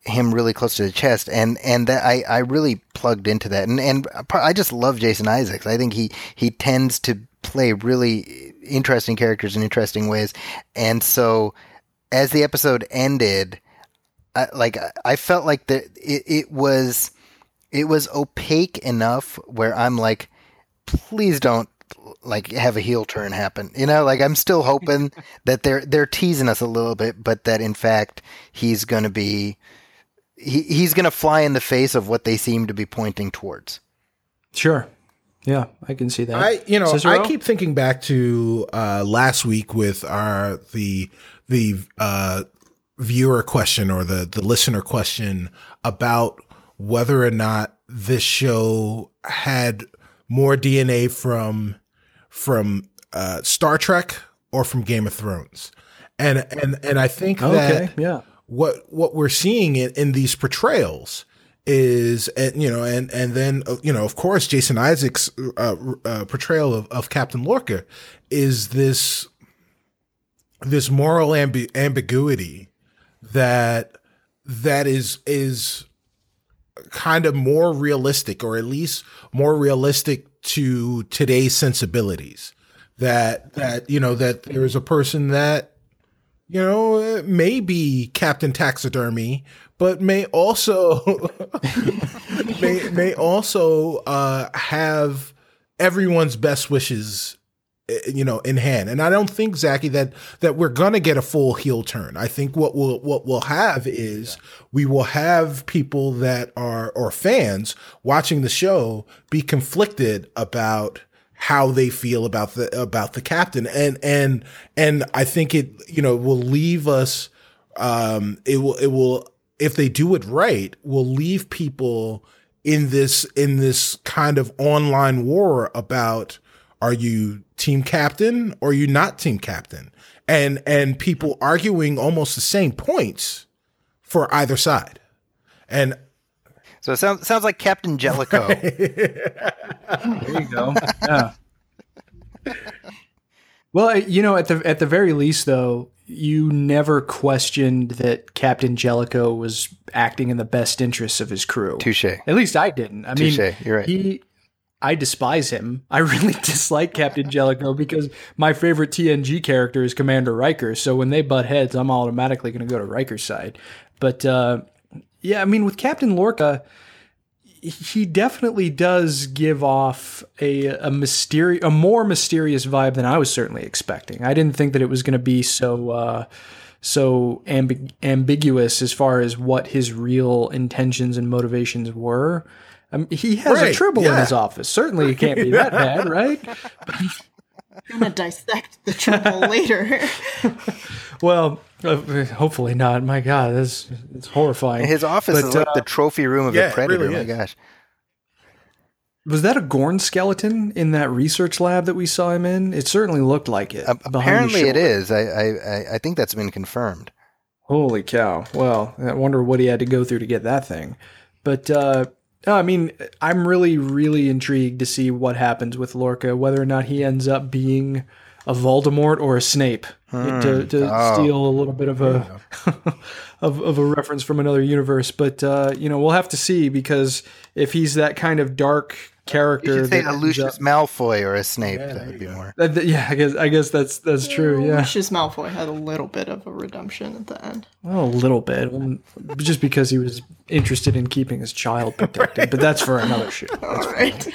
[SPEAKER 2] him really close to the chest and and that I, I really plugged into that and and I just love Jason Isaacs. I think he he tends to play really interesting characters in interesting ways. And so as the episode ended, I, like I- I felt like that it, it was it was opaque enough where I'm like, please don't like have a heel turn happen. You know, like I'm still hoping that they're they're teasing us a little bit, but that in fact he's going to be he, he's going to fly in the face of what they seem to be pointing towards.
[SPEAKER 1] Sure. Yeah, I can see that.
[SPEAKER 3] I you know
[SPEAKER 1] Cicero?
[SPEAKER 3] I keep thinking back to uh, last week with our the the uh, viewer question or the the listener question about whether or not this show had more DNA from from uh, Star Trek or from Game of Thrones, and and and I think
[SPEAKER 1] okay,
[SPEAKER 3] that
[SPEAKER 1] yeah.
[SPEAKER 3] what what we're seeing in, in these portrayals is and you know and and then you know of course Jason Isaacs uh, uh, portrayal of, of Captain Lorca is this this moral ambi- ambiguity that that is is kind of more realistic or at least more realistic to today's sensibilities. That that you know that there's a person that you know may be captain taxidermy but may also may may also uh have everyone's best wishes you know in hand. And i don't think Zaki that that we're gonna get a full heel turn. I think what we'll what we'll have is we will have people that are or fans watching the show be conflicted about how they feel about the about the captain. And and and i think it you know will leave us um it will it will if they do it right will leave people in this in this kind of online war about are you team captain or are you not team captain and and people arguing almost the same points for either side and
[SPEAKER 2] So it sounds sounds like Captain Jellico.
[SPEAKER 1] There you go. Yeah. Well, you know, at the at the very least, though, you never questioned that Captain Jellico was acting in the best interests of his crew.
[SPEAKER 2] Touche.
[SPEAKER 1] At least I didn't. I mean,
[SPEAKER 2] Touche. You're right.
[SPEAKER 1] he. I despise him. I really dislike Captain Jellico because my favorite TNG character is Commander Riker. So when they butt heads, I'm automatically going to go to Riker's side. But uh, yeah, I mean, with Captain Lorca, he definitely does give off a a mysterious, a more mysterious vibe than I was certainly expecting. I didn't think that it was going to be so uh, so ambi- ambiguous as far as what his real intentions and motivations were. Um, he has a
[SPEAKER 3] Right,
[SPEAKER 1] tribble in his office. Certainly, it can't be that bad, right?
[SPEAKER 4] I'm gonna dissect the tribble later.
[SPEAKER 1] Well, uh, hopefully not. My God, that's it's horrifying.
[SPEAKER 2] His office
[SPEAKER 1] But,
[SPEAKER 2] is like
[SPEAKER 1] uh,
[SPEAKER 2] the trophy room of
[SPEAKER 3] yeah,
[SPEAKER 2] the
[SPEAKER 3] it
[SPEAKER 2] Predator.
[SPEAKER 3] really
[SPEAKER 2] my gosh.
[SPEAKER 1] Was that a Gorn skeleton in that research lab that we saw him in? It certainly looked like it.
[SPEAKER 2] A-
[SPEAKER 1] behind his
[SPEAKER 2] apparently, it is. I, I I- I think that's been confirmed.
[SPEAKER 1] Holy cow! Well, I wonder what he had to go through to get that thing. But uh, no, I mean, I'm really, really intrigued to see what happens with Lorca, whether or not he ends up being a Voldemort or a Snape. To, to
[SPEAKER 2] Oh.
[SPEAKER 1] steal a little bit of a of, of a reference from another universe, but uh, you know we'll have to see because if he's that kind of dark character,
[SPEAKER 2] You should say
[SPEAKER 1] that
[SPEAKER 2] a
[SPEAKER 1] ends
[SPEAKER 2] Lucius
[SPEAKER 1] up-
[SPEAKER 2] Malfoy or a Snape. that would be more.
[SPEAKER 1] that- that- yeah, I guess I guess that's that's true. Yeah,
[SPEAKER 4] Lucius Malfoy had a little bit of a redemption at the end.
[SPEAKER 1] Well, a little bit, just because he was interested in keeping his child protected. But that's for another show.
[SPEAKER 4] All right.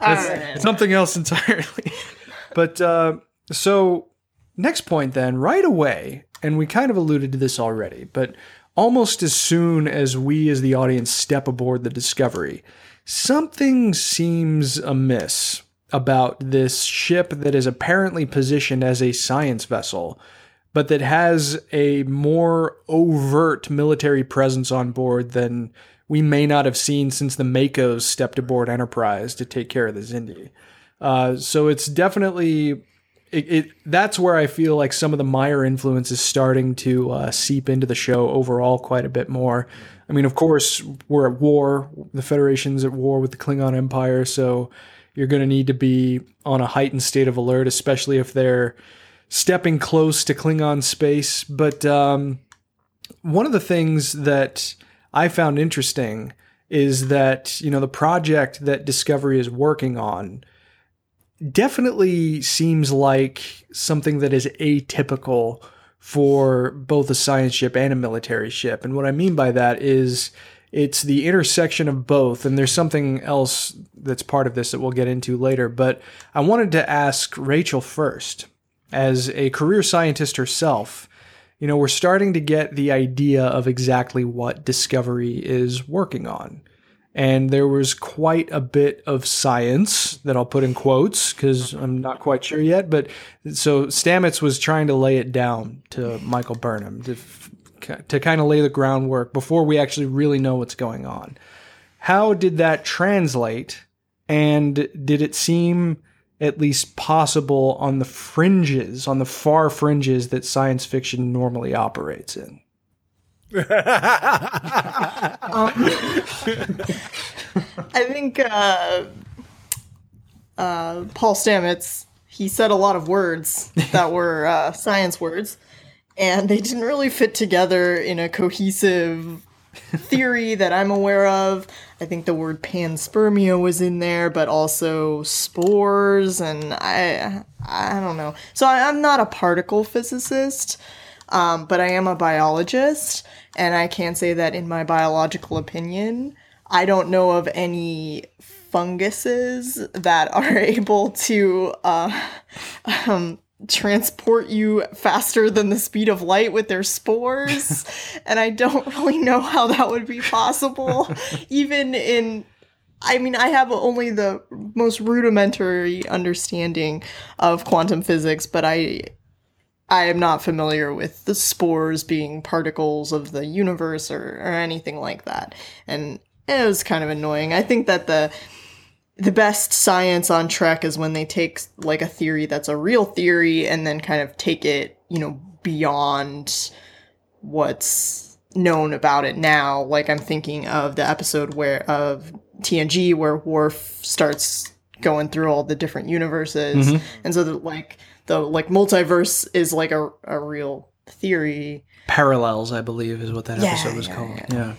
[SPEAKER 4] All right.
[SPEAKER 1] Something else entirely. But uh, so, next point then, right away, and we kind of alluded to this already, but almost as soon as we as the audience step aboard the Discovery, something seems amiss about this ship that is apparently positioned as a science vessel but that has a more overt military presence on board than we may not have seen since the MACOs stepped aboard Enterprise to take care of the Xindi. Uh, so it's definitely it, it. That's where I feel like some of the Meyer influence is starting to uh, seep into the show overall quite a bit more. I mean, of course, we're at war. The Federation's at war with the Klingon Empire, so you're going to need to be on a heightened state of alert, especially if they're stepping close to Klingon space. But um, one of the things that I found interesting is that you know the project that Discovery is working on definitely seems like something that is atypical for both a science ship and a military ship. And what I mean by that is it's the intersection of both. And there's something else that's part of this that we'll get into later. But I wanted to ask Rachel first, as a career scientist herself. You know, we're starting to get the idea of exactly what Discovery is working on. And there was quite a bit of science that I'll put in quotes because I'm not quite sure yet. But so Stamets was trying to lay it down to Michael Burnham to to kind of lay the groundwork before we actually really know what's going on. How did that translate? And did it seem at least possible on the fringes, on the far fringes that science fiction normally operates in?
[SPEAKER 4] I think uh, uh, Paul Stamets he said a lot of words that were uh, science words, and they didn't really fit together in a cohesive theory that I'm aware of. I think the word panspermia was in there, but also spores, and I I don't know. So I, am not a particle physicist, um, but I am a biologist, and I can say that in my biological opinion, I don't know of any funguses that are able to uh, um, transport you faster than the speed of light with their spores. and I don't really know how that would be possible, even in. I mean, I have only the most rudimentary understanding of quantum physics, but I I am not familiar with the spores being particles of the universe or, or anything like that. And it was kind of annoying. I think that the the best science on Trek is when they take like a theory that's a real theory and then kind of take it, you know, beyond what's known about it now. Like I'm thinking of the episode where of TNG where Worf starts going through all the different universes, mm-hmm. and so the, like the like multiverse is like a a real theory.
[SPEAKER 1] Parallels, I believe, is what that yeah, episode was yeah, called. yeah. yeah.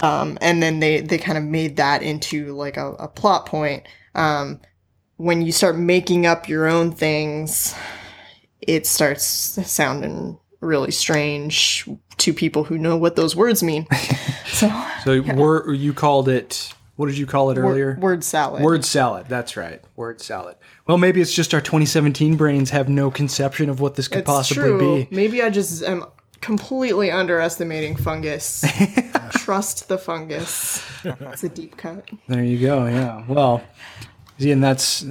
[SPEAKER 4] Um, and then they, they kind of made that into like a, a plot point. Um, when you start making up your own things, it starts sounding really strange to people who know what those words mean.
[SPEAKER 1] so, so yeah. you called it. What did you call it earlier?
[SPEAKER 4] Word, word salad.
[SPEAKER 1] Word salad. That's right. Word salad. Well, maybe it's just our 2017 brains have no conception of what this could it's possibly true.
[SPEAKER 4] be. Maybe I just am completely underestimating fungus. Trust the fungus. It's a deep cut.
[SPEAKER 1] There you go. Yeah. Well, see, and that's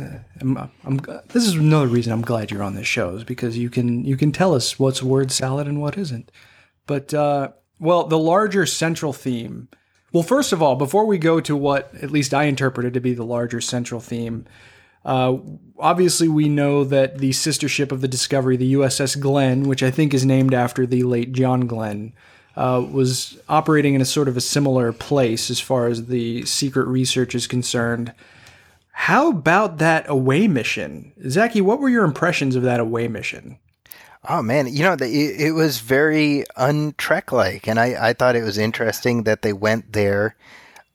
[SPEAKER 1] I'm, I'm, this is another reason I'm glad you're on this show is because you can you can tell us what's word salad and what isn't. But uh, well, the larger central theme. Well, first of all, before we go to what at least I interpreted to be the larger central theme, uh, obviously, we know that the sister ship of the Discovery, the USS Glenn, which I think is named after the late John Glenn, uh, was operating in a sort of a similar place as far as the secret research is concerned. How about that away mission? Zaki, what were your impressions of that away mission?
[SPEAKER 2] Oh man, you know, it, it was very untrek like, and I, I thought it was interesting that they went there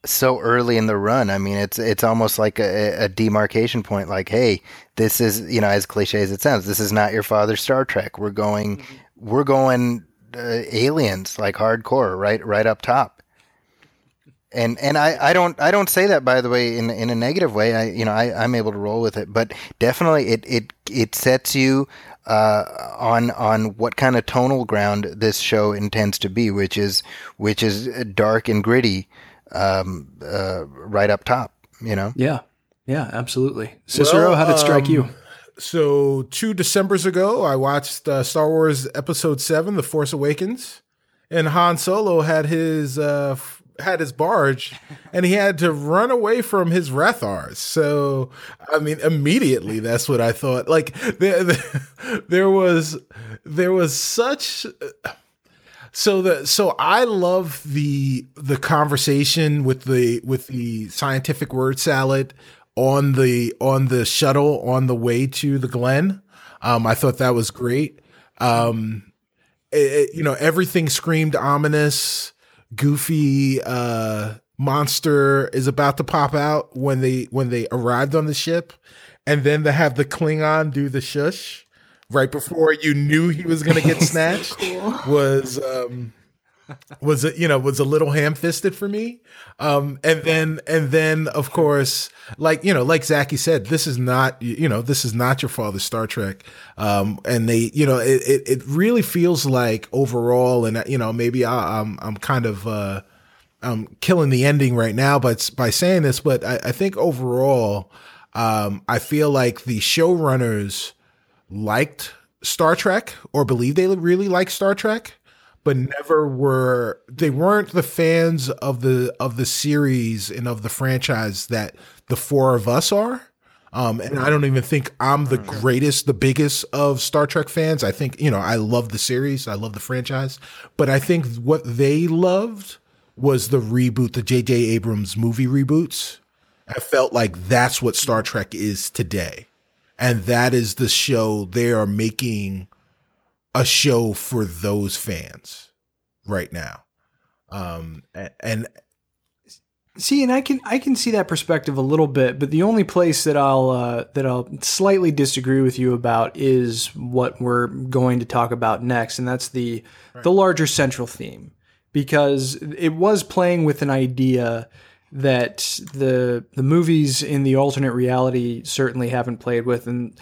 [SPEAKER 2] so early in the run. I mean, it's it's almost like a, a, demarcation point. Like, hey, this is you know, as cliche as it sounds, this is not your father's Star Trek. We're going, mm-hmm. we're going uh, aliens like hardcore, right, right up top. And and I, I don't I don't say that by the way in in a negative way. I you know I I'm able to roll with it, but definitely it it it sets you uh, on on what kind of tonal ground this show intends to be, which is which is dark and gritty um, uh, right up top. You know.
[SPEAKER 1] Yeah. Yeah. Absolutely. Cicero, well, how did it strike um, you?
[SPEAKER 3] So two December's ago, I watched uh, Star Wars Episode Seven: The Force Awakens, and Han Solo had his uh, f- had his barge, and he had to run away from his Rathars. So, I mean, immediately that's what I thought. Like there, there, there was there was such. Uh, so the so I love the the conversation with the with the scientific word salad on the on the shuttle on the way to the Glenn. Um, I thought that was great. Um, it, it, you know, everything screamed ominous, goofy. Uh, monster is about to pop out when they when they arrived on the ship, and then to have the Klingon do the shush right before you knew he was going to get snatched cool. was um, was a, you know was a little ham-fisted for me um and then and then of course like you know like Zaki said this is not you know this is not your father's Star Trek um and they you know it it, it really feels like overall and you know maybe I, I'm I'm kind of uh I'm killing the ending right now but by saying this but I, I think overall um I feel like the showrunners liked Star Trek or believe they really liked Star Trek but never were they weren't the fans of the of the series and of the franchise that the four of us are. Um, and I don't even think I'm the greatest, the biggest of Star Trek fans. I think, you know, I love the series, I love the franchise, but I think what they loved was the reboot, the J.J. Abrams movie reboots. I felt like that's what Star Trek is today. And that is the show they are making a show for those fans right now. Um, and,
[SPEAKER 1] see, and I can I can see that perspective a little bit, but the only place that I'll uh, that I'll slightly disagree with you about is what we're going to talk about next, and that's the right. the larger central theme because it was playing with an idea that the the movies in the alternate reality certainly haven't played with and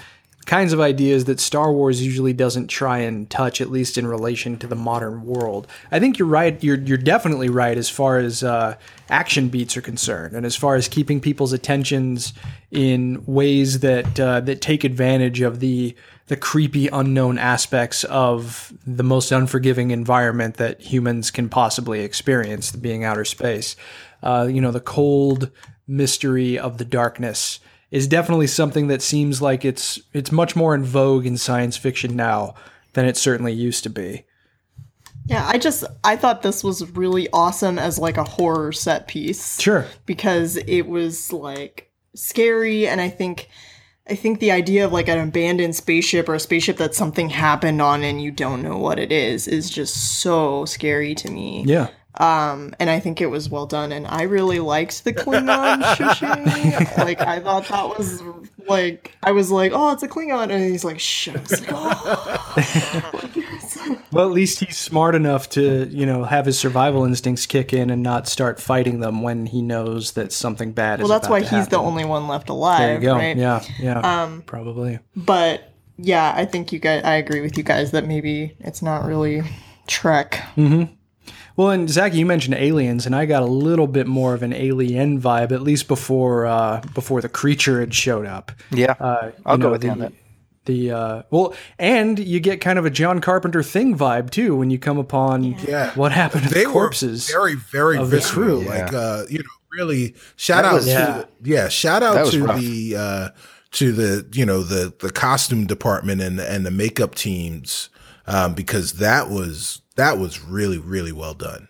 [SPEAKER 1] kinds of ideas that Star Wars usually doesn't try and touch, at least in relation to the modern world. I think you're right. You're you're definitely right as far as uh, action beats are concerned, and as far as keeping people's attentions in ways that uh, that take advantage of the the creepy unknown aspects of the most unforgiving environment that humans can possibly experience, being outer space. Uh, you know, the cold mystery of the darkness is definitely something that seems like it's it's much more in vogue in science fiction now than it certainly used to be.
[SPEAKER 4] Yeah, I just I thought this was really awesome as like a horror set piece.
[SPEAKER 1] Sure.
[SPEAKER 4] Because it was like scary and I think I think the idea of like an abandoned spaceship or a spaceship that something happened on and you don't know what it is is just so scary to me.
[SPEAKER 1] Yeah.
[SPEAKER 4] Um, and I think it was well done. And I really liked the Klingon shushing. like I thought that was like I was like, oh, it's a Klingon, and he's like, shh. Like,
[SPEAKER 1] oh. well, at least he's smart enough to you know have his survival instincts kick in and not start fighting them when he knows that something bad
[SPEAKER 4] well,
[SPEAKER 1] is.
[SPEAKER 4] Well, that's why he's
[SPEAKER 1] happen.
[SPEAKER 4] the only one left alive. There you go. Right?
[SPEAKER 1] Yeah, yeah. Um, probably.
[SPEAKER 4] But yeah, I think you guys. I agree with you guys that maybe it's not really Trek.
[SPEAKER 1] Mm-hmm. Well, and Zach, you mentioned aliens, and I got a little bit more of an alien vibe, at least before uh, before the creature had showed up.
[SPEAKER 2] Yeah, uh, I'll know, go with the, you on that.
[SPEAKER 1] The uh, well, and you get kind of a John Carpenter thing vibe too when you come upon yeah. what happened to they the corpses.
[SPEAKER 3] very, very visceral. Yeah. Like uh, you know, really shout that out was, to yeah. yeah, shout out to rough. the uh, to the you know the the costume department and and the makeup teams um, because that was that was really really well done.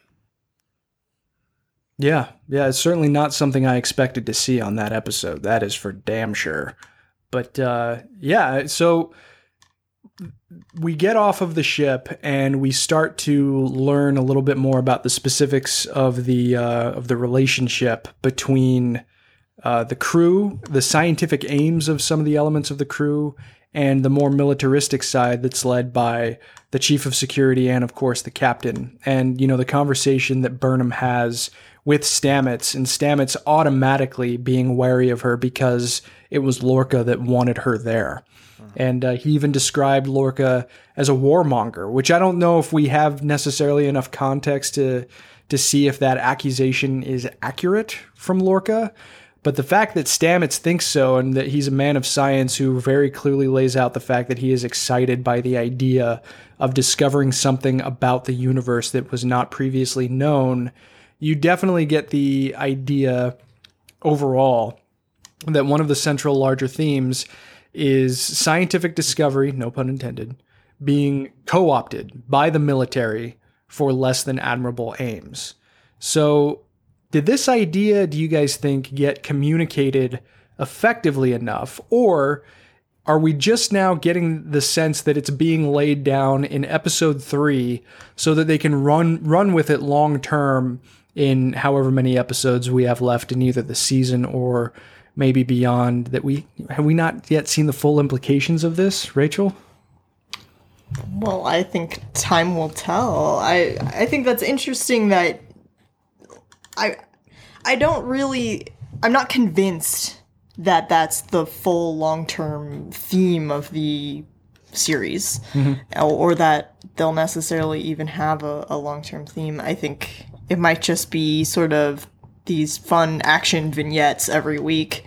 [SPEAKER 1] Yeah, yeah, it's certainly not something I expected to see on that episode. That is for damn sure. But uh, yeah, so we get off of the ship and we start to learn a little bit more about the specifics of the uh, of the relationship between uh, the crew, the scientific aims of some of the elements of the crew, and the more militaristic side that's led by the chief of security and of course the captain and you know the conversation that burnham has with stamets and stamets automatically being wary of her because it was lorca that wanted her there uh-huh. and uh, he even described lorca as a warmonger which i don't know if we have necessarily enough context to to see if that accusation is accurate from lorca but the fact that Stamets thinks so and that he's a man of science who very clearly lays out the fact that he is excited by the idea of discovering something about the universe that was not previously known, you definitely get the idea overall that one of the central larger themes is scientific discovery, no pun intended, being co opted by the military for less than admirable aims. So did this idea, do you guys think, get communicated effectively enough? Or are we just now getting the sense that it's being laid down in episode three so that they can run run with it long term in however many episodes we have left in either the season or maybe beyond that we have we not yet seen the full implications of this, Rachel?
[SPEAKER 4] Well, I think time will tell. I I think that's interesting that I I don't really I'm not convinced that that's the full long-term theme of the series mm-hmm. or, or that they'll necessarily even have a, a long-term theme. I think it might just be sort of these fun action vignettes every week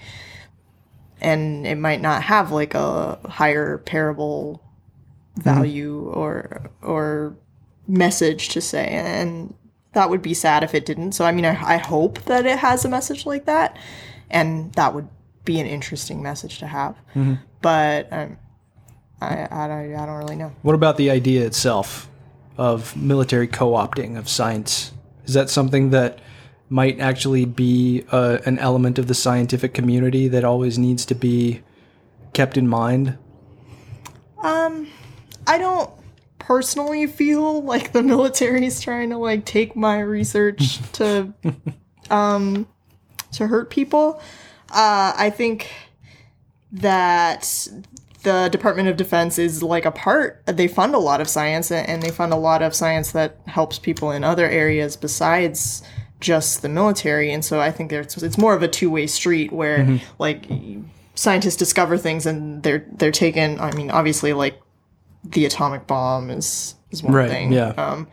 [SPEAKER 4] and it might not have like a higher parable mm-hmm. value or or message to say. And that would be sad if it didn't so i mean i, I hope that it has a message like that and that would be an interesting message to have but um, I, I, don't- I don't really know
[SPEAKER 1] What about the idea itself of military co-opting of science? Is that something that might actually be uh, an element of the scientific community that always needs to be kept in mind?
[SPEAKER 4] Um, I don't personally feel like the military is trying to like take my research to um to hurt people. Uh I think that the Department of Defense is like a part. They fund a lot of science and they fund a lot of science that helps people in other areas besides just the military. And so I think there's it's more of a two-way street where like scientists discover things and they're they're taken I mean obviously like the atomic bomb is is one
[SPEAKER 1] Right,
[SPEAKER 4] thing.
[SPEAKER 1] yeah.
[SPEAKER 4] Um,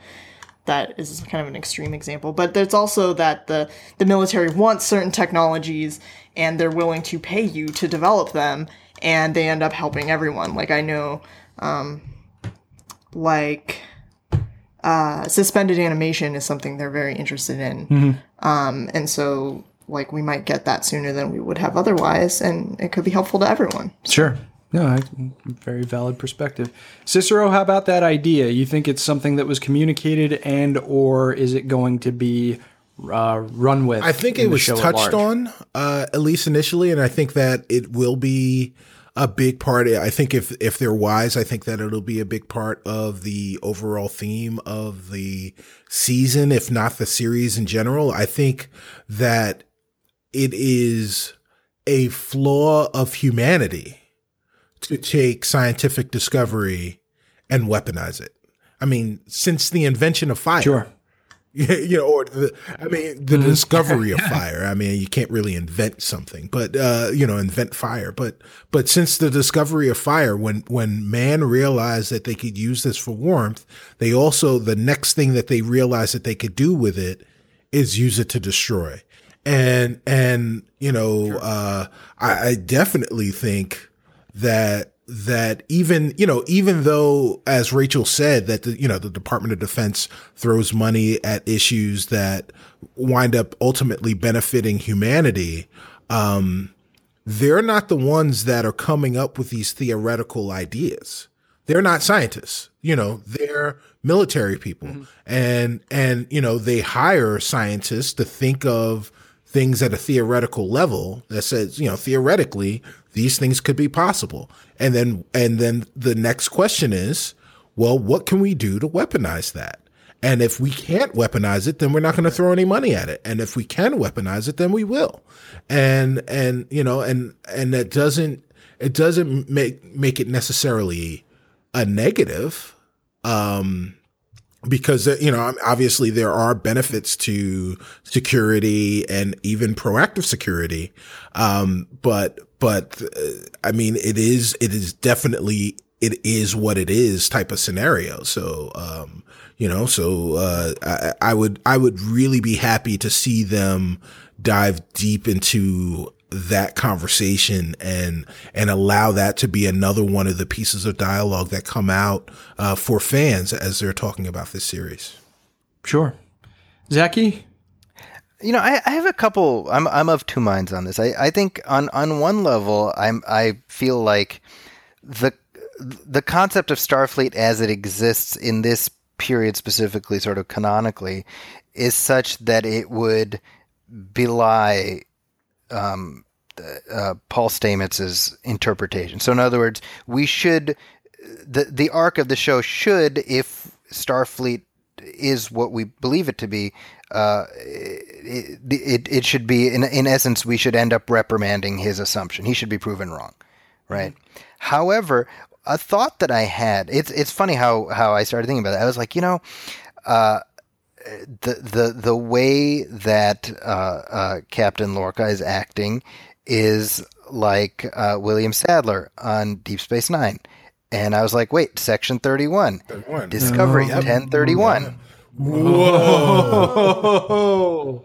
[SPEAKER 4] that is kind of an extreme example, but there's also that the the military wants certain technologies and they're willing to pay you to develop them, and they end up helping everyone. Like I know, um, like uh, suspended animation is something they're very interested in, um, and so like we might get that sooner than we would have otherwise, and it could be helpful to everyone.
[SPEAKER 1] Sure. No, I, very valid perspective. Cicero, how about that idea? You think it's something that was communicated, and or is it going to be uh, run with?
[SPEAKER 3] I think
[SPEAKER 1] in
[SPEAKER 3] it was
[SPEAKER 1] show at
[SPEAKER 3] touched on, uh, at least initially, and I think that it will be a big part. I think if if they're wise, I think that it'll be a big part of the overall theme of the season, if not the series in general. I think that it is a flaw of humanity to take scientific discovery and weaponize it. I mean, since the invention of fire,
[SPEAKER 1] Sure.
[SPEAKER 3] you know, or the, I mean, the discovery of fire. I mean, you can't really invent something, but uh, you know, invent fire. But but since the discovery of fire, when when man realized that they could use this for warmth, they also the next thing that they realized that they could do with it is use it to destroy. And and you know, uh, I, I definitely think that that even you know even though as Rachel said that the you know the Department of Defense throws money at issues that wind up ultimately benefiting humanity um they're not the ones that are coming up with these theoretical ideas. They're not scientists you know they're military people. And and you know they hire scientists to think of things at a theoretical level that says you know theoretically these things could be possible. And then and then the next question is well what can we do to weaponize that? And if we can't weaponize it then we're not going to throw any money at it. And if we can weaponize it then we will. And and you know and and that doesn't it doesn't make make it necessarily a negative um because uh, you know obviously there are benefits to security and even proactive security. Um but but uh, i mean it is it is definitely it is what it is type of scenario so um you know so uh I, I would i would really be happy to see them dive deep into that conversation and and allow that to be another one of the pieces of dialogue that come out uh, for fans as they're talking about this series.
[SPEAKER 1] Sure. Zaki?
[SPEAKER 2] You know, I, I have a couple. I'm I'm of two minds on this. I, I think on on one level, I'm I feel like the the concept of Starfleet as it exists in this period specifically, sort of canonically, is such that it would belie um, uh, Paul Stamets's interpretation. So, in other words, we should the the arc of the show should, if Starfleet is what we believe it to be, uh, it, it it should be in in essence we should end up reprimanding his assumption. He should be proven wrong, right? However. a thought that I had. It's it's funny how how I started thinking about it. I was like, you know, uh, the the the way that uh, uh, Captain Lorca is acting is like uh, William Sadler on Deep Space Nine, and I was like, wait, Section Thirty One, Discovery Ten Thirty One.
[SPEAKER 1] Whoa!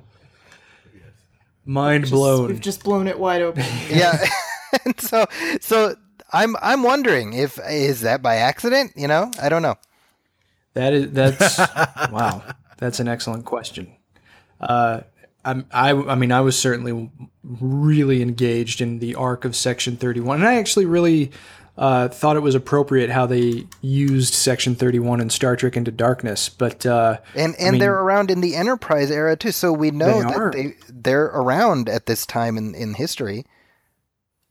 [SPEAKER 1] Mind
[SPEAKER 4] Just-
[SPEAKER 1] blown.
[SPEAKER 4] We've just blown it wide open.
[SPEAKER 2] Yeah, and so so I'm I'm wondering if is that by accident? You know, I don't know.
[SPEAKER 1] That is that's wow. That's an excellent question. Uh, I'm, I I mean I was certainly really engaged in the arc of Section 31, and I actually really uh, thought it was appropriate how they used Section 31 in Star Trek Into Darkness. But uh,
[SPEAKER 2] And and
[SPEAKER 1] mean-
[SPEAKER 2] they're around in the Enterprise era too, so we know
[SPEAKER 1] They
[SPEAKER 2] that
[SPEAKER 1] are.
[SPEAKER 2] they they're around at this time in in history.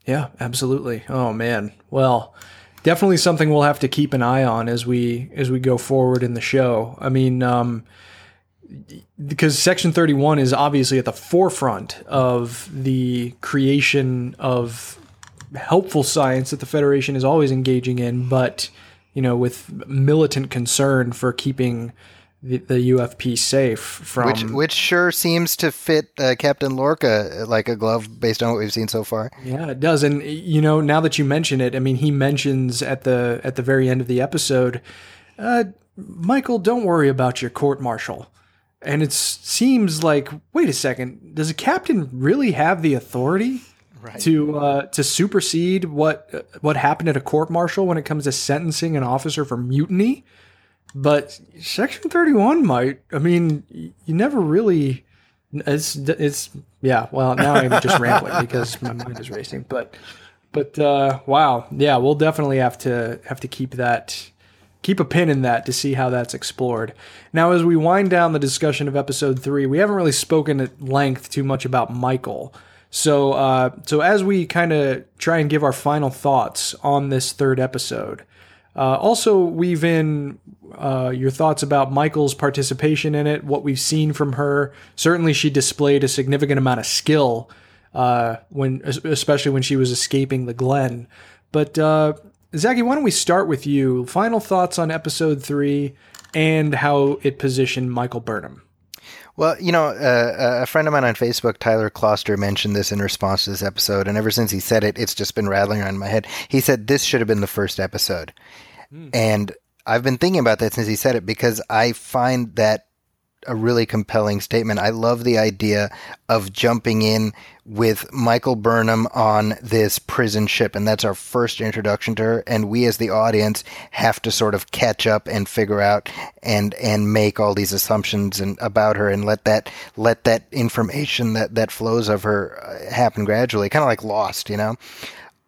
[SPEAKER 1] Yeah, absolutely. Oh man. Well, definitely something we'll have to keep an eye on as we as we go forward in the show. I mean, um, because Section Thirty One is obviously at the forefront of the creation of helpful science that the Federation is always engaging in, but you know, with militant concern for keeping the, the UFP safe from
[SPEAKER 2] Which which sure seems to fit uh, Captain Lorca like a glove based on what we've seen so far.
[SPEAKER 1] Yeah, it does. And you know, now that you mention it, I mean, he mentions at the at the very end of the episode, uh, Michael, don't worry about your court martial. And it seems like, wait a second, does a captain really have the authority to uh, to supersede what what happened at a court martial when it comes to sentencing an officer for mutiny? But Section Thirty One might. I mean, you never really. It's it's yeah. Well, now I'm just rambling because my mind is racing. But but uh, wow, yeah, we'll definitely have to have to keep that keep a pin in that to see how that's explored. Now, as we wind down the discussion of episode three, we haven't really spoken at length too much about Michael. So uh, so as we kind of try and give our final thoughts on this third episode. Uh, also, weave in uh, your thoughts about Michael's participation in it, what we've seen from her. Certainly, she displayed a significant amount of skill uh, when, especially when she was escaping the Glenn. But uh, Zaki, why don't we start with you? Final thoughts on episode three and how it positioned Michael Burnham.
[SPEAKER 2] Well, you know, uh, a friend of mine on Facebook, Tyler Kloster, mentioned this in response to this episode, and ever since he said it, it's just been rattling around in my head. He said this should have been the first episode, and I've been thinking about that since he said it because I find that a really compelling statement. I love the idea of jumping in with Michael Burnham on this prison ship, and that's our first introduction to her. And we, as the audience, have to sort of catch up and figure out and and make all these assumptions and about her, and let that let that information that that flows of her uh, happen gradually, kind of like Lost, you know.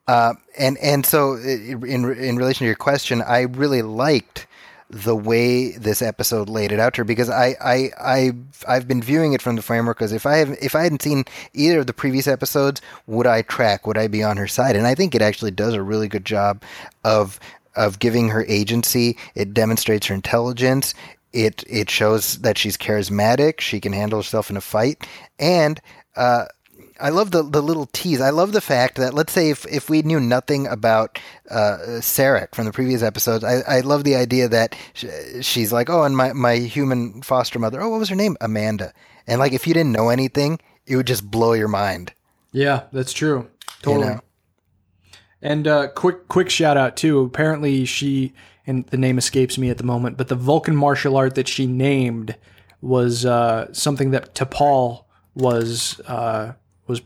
[SPEAKER 2] Uh, and and so in in relation to your question, I really liked the way this episode laid it out to her because I I I I've been viewing it from the framework because if I have if I hadn't seen either of the previous episodes, would I track? Would I be on her side? And I think it actually does a really good job of of giving her agency. It demonstrates her intelligence. It it shows that she's charismatic. She can handle herself in a fight, and uh, I love the the little tease. I love the fact that let's say if, if we knew nothing about uh, Sarek from the previous episodes, I, I love the idea that sh- she's like, oh, and my, my human foster mother, oh, what was her name? Amanda. And like, if you didn't know anything, it would just blow your mind.
[SPEAKER 1] Yeah, that's true. Totally.
[SPEAKER 2] know?
[SPEAKER 1] And uh, quick quick shout out too. Apparently she and the name escapes me at the moment, but the Vulcan martial art that she named was uh, something that T'Pol was uh, was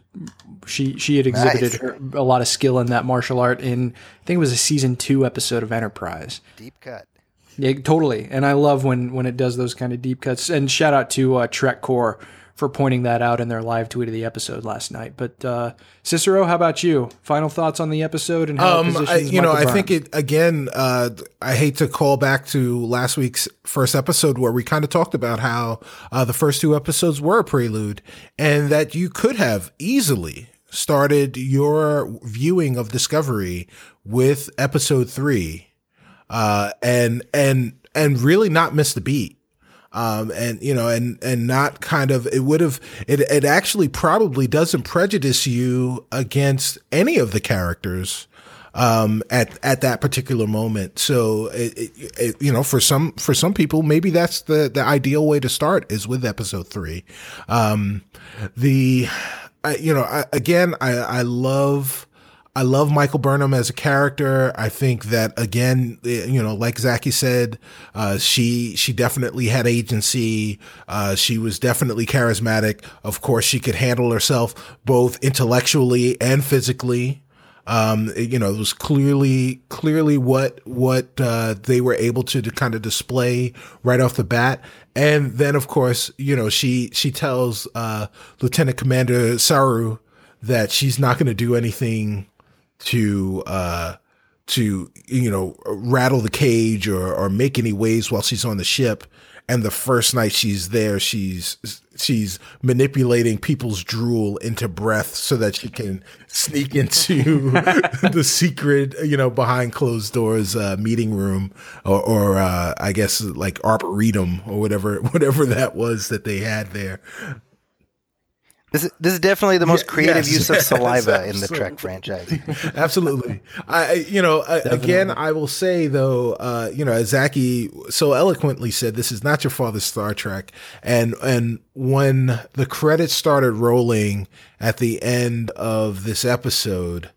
[SPEAKER 1] she she had exhibited
[SPEAKER 2] Nice.
[SPEAKER 1] her, a lot of skill in that martial art in I think it was a season two episode of Enterprise.
[SPEAKER 2] Deep cut.
[SPEAKER 1] Yeah, totally. And I love when when it does those kind of deep cuts. And shout out to uh, TrekCore for pointing that out in their live tweet of the episode last night. But uh, Cicero, how about you? Final thoughts on the episode and how
[SPEAKER 3] Um, I, you know,
[SPEAKER 1] Michael
[SPEAKER 3] I think it again. Uh, I hate to call back to last week's first episode where we kind of talked about how uh, the first two episodes were a prelude, and that you could have easily started your viewing of Discovery with episode three, uh, and and and really not miss the beat um, and you know, and and not kind of it would have it it actually probably doesn't prejudice you against any of the characters um, at at that particular moment. So it, it, it, you know, for some for some people, maybe that's the the ideal way to start is with episode three. Um, the I, you know, I, again, I I love. I love Michael Burnham as a character. I think that again, you know, like Zaki said, uh, she she definitely had agency. Uh, she was definitely charismatic. Of course, she could handle herself both intellectually and physically. Um, you know, it was clearly clearly what what uh, they were able to, to kind of display right off the bat. And then, of course, you know, she she tells uh, Lieutenant Commander Saru that she's not going to do anything to uh to you know rattle the cage or or make any waves while she's on the ship. And the first night she's there she's she's manipulating people's drool into breath so that she can sneak into the secret you know behind closed doors uh, meeting room or, or uh, i guess like arboretum or whatever whatever that was that they had there
[SPEAKER 2] this is, this is definitely the most
[SPEAKER 3] Yeah,
[SPEAKER 2] creative
[SPEAKER 3] yes,
[SPEAKER 2] use of
[SPEAKER 3] yes,
[SPEAKER 2] saliva in the. Trek franchise.
[SPEAKER 3] Absolutely. I, you know, I, again, I will say though, uh, you know, as Zaki so eloquently said, this is not your father's Star Trek. And, and when the credits started rolling at the end of this episode,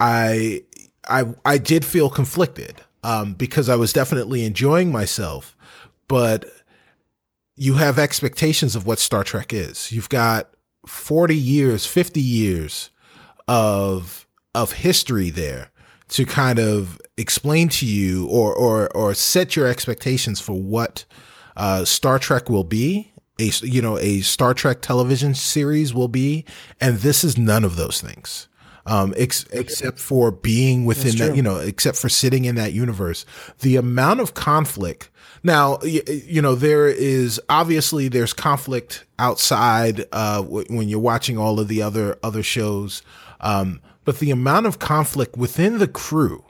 [SPEAKER 3] I, I, I did feel conflicted, um, because I was definitely enjoying myself, but you have expectations of what Star Trek is. You've got 40 years, 50 years of of history there to kind of explain to you or or or set your expectations for what uh, Star Trek will be. A you know a Star Trek television series will be, and this is none of those things. Um, ex- except for being within that, you know, except for sitting in that universe, the amount of conflict. Now, y- you know, there is obviously there's conflict outside uh, w- when you're watching all of the other other shows, um, but the amount of conflict within the crew,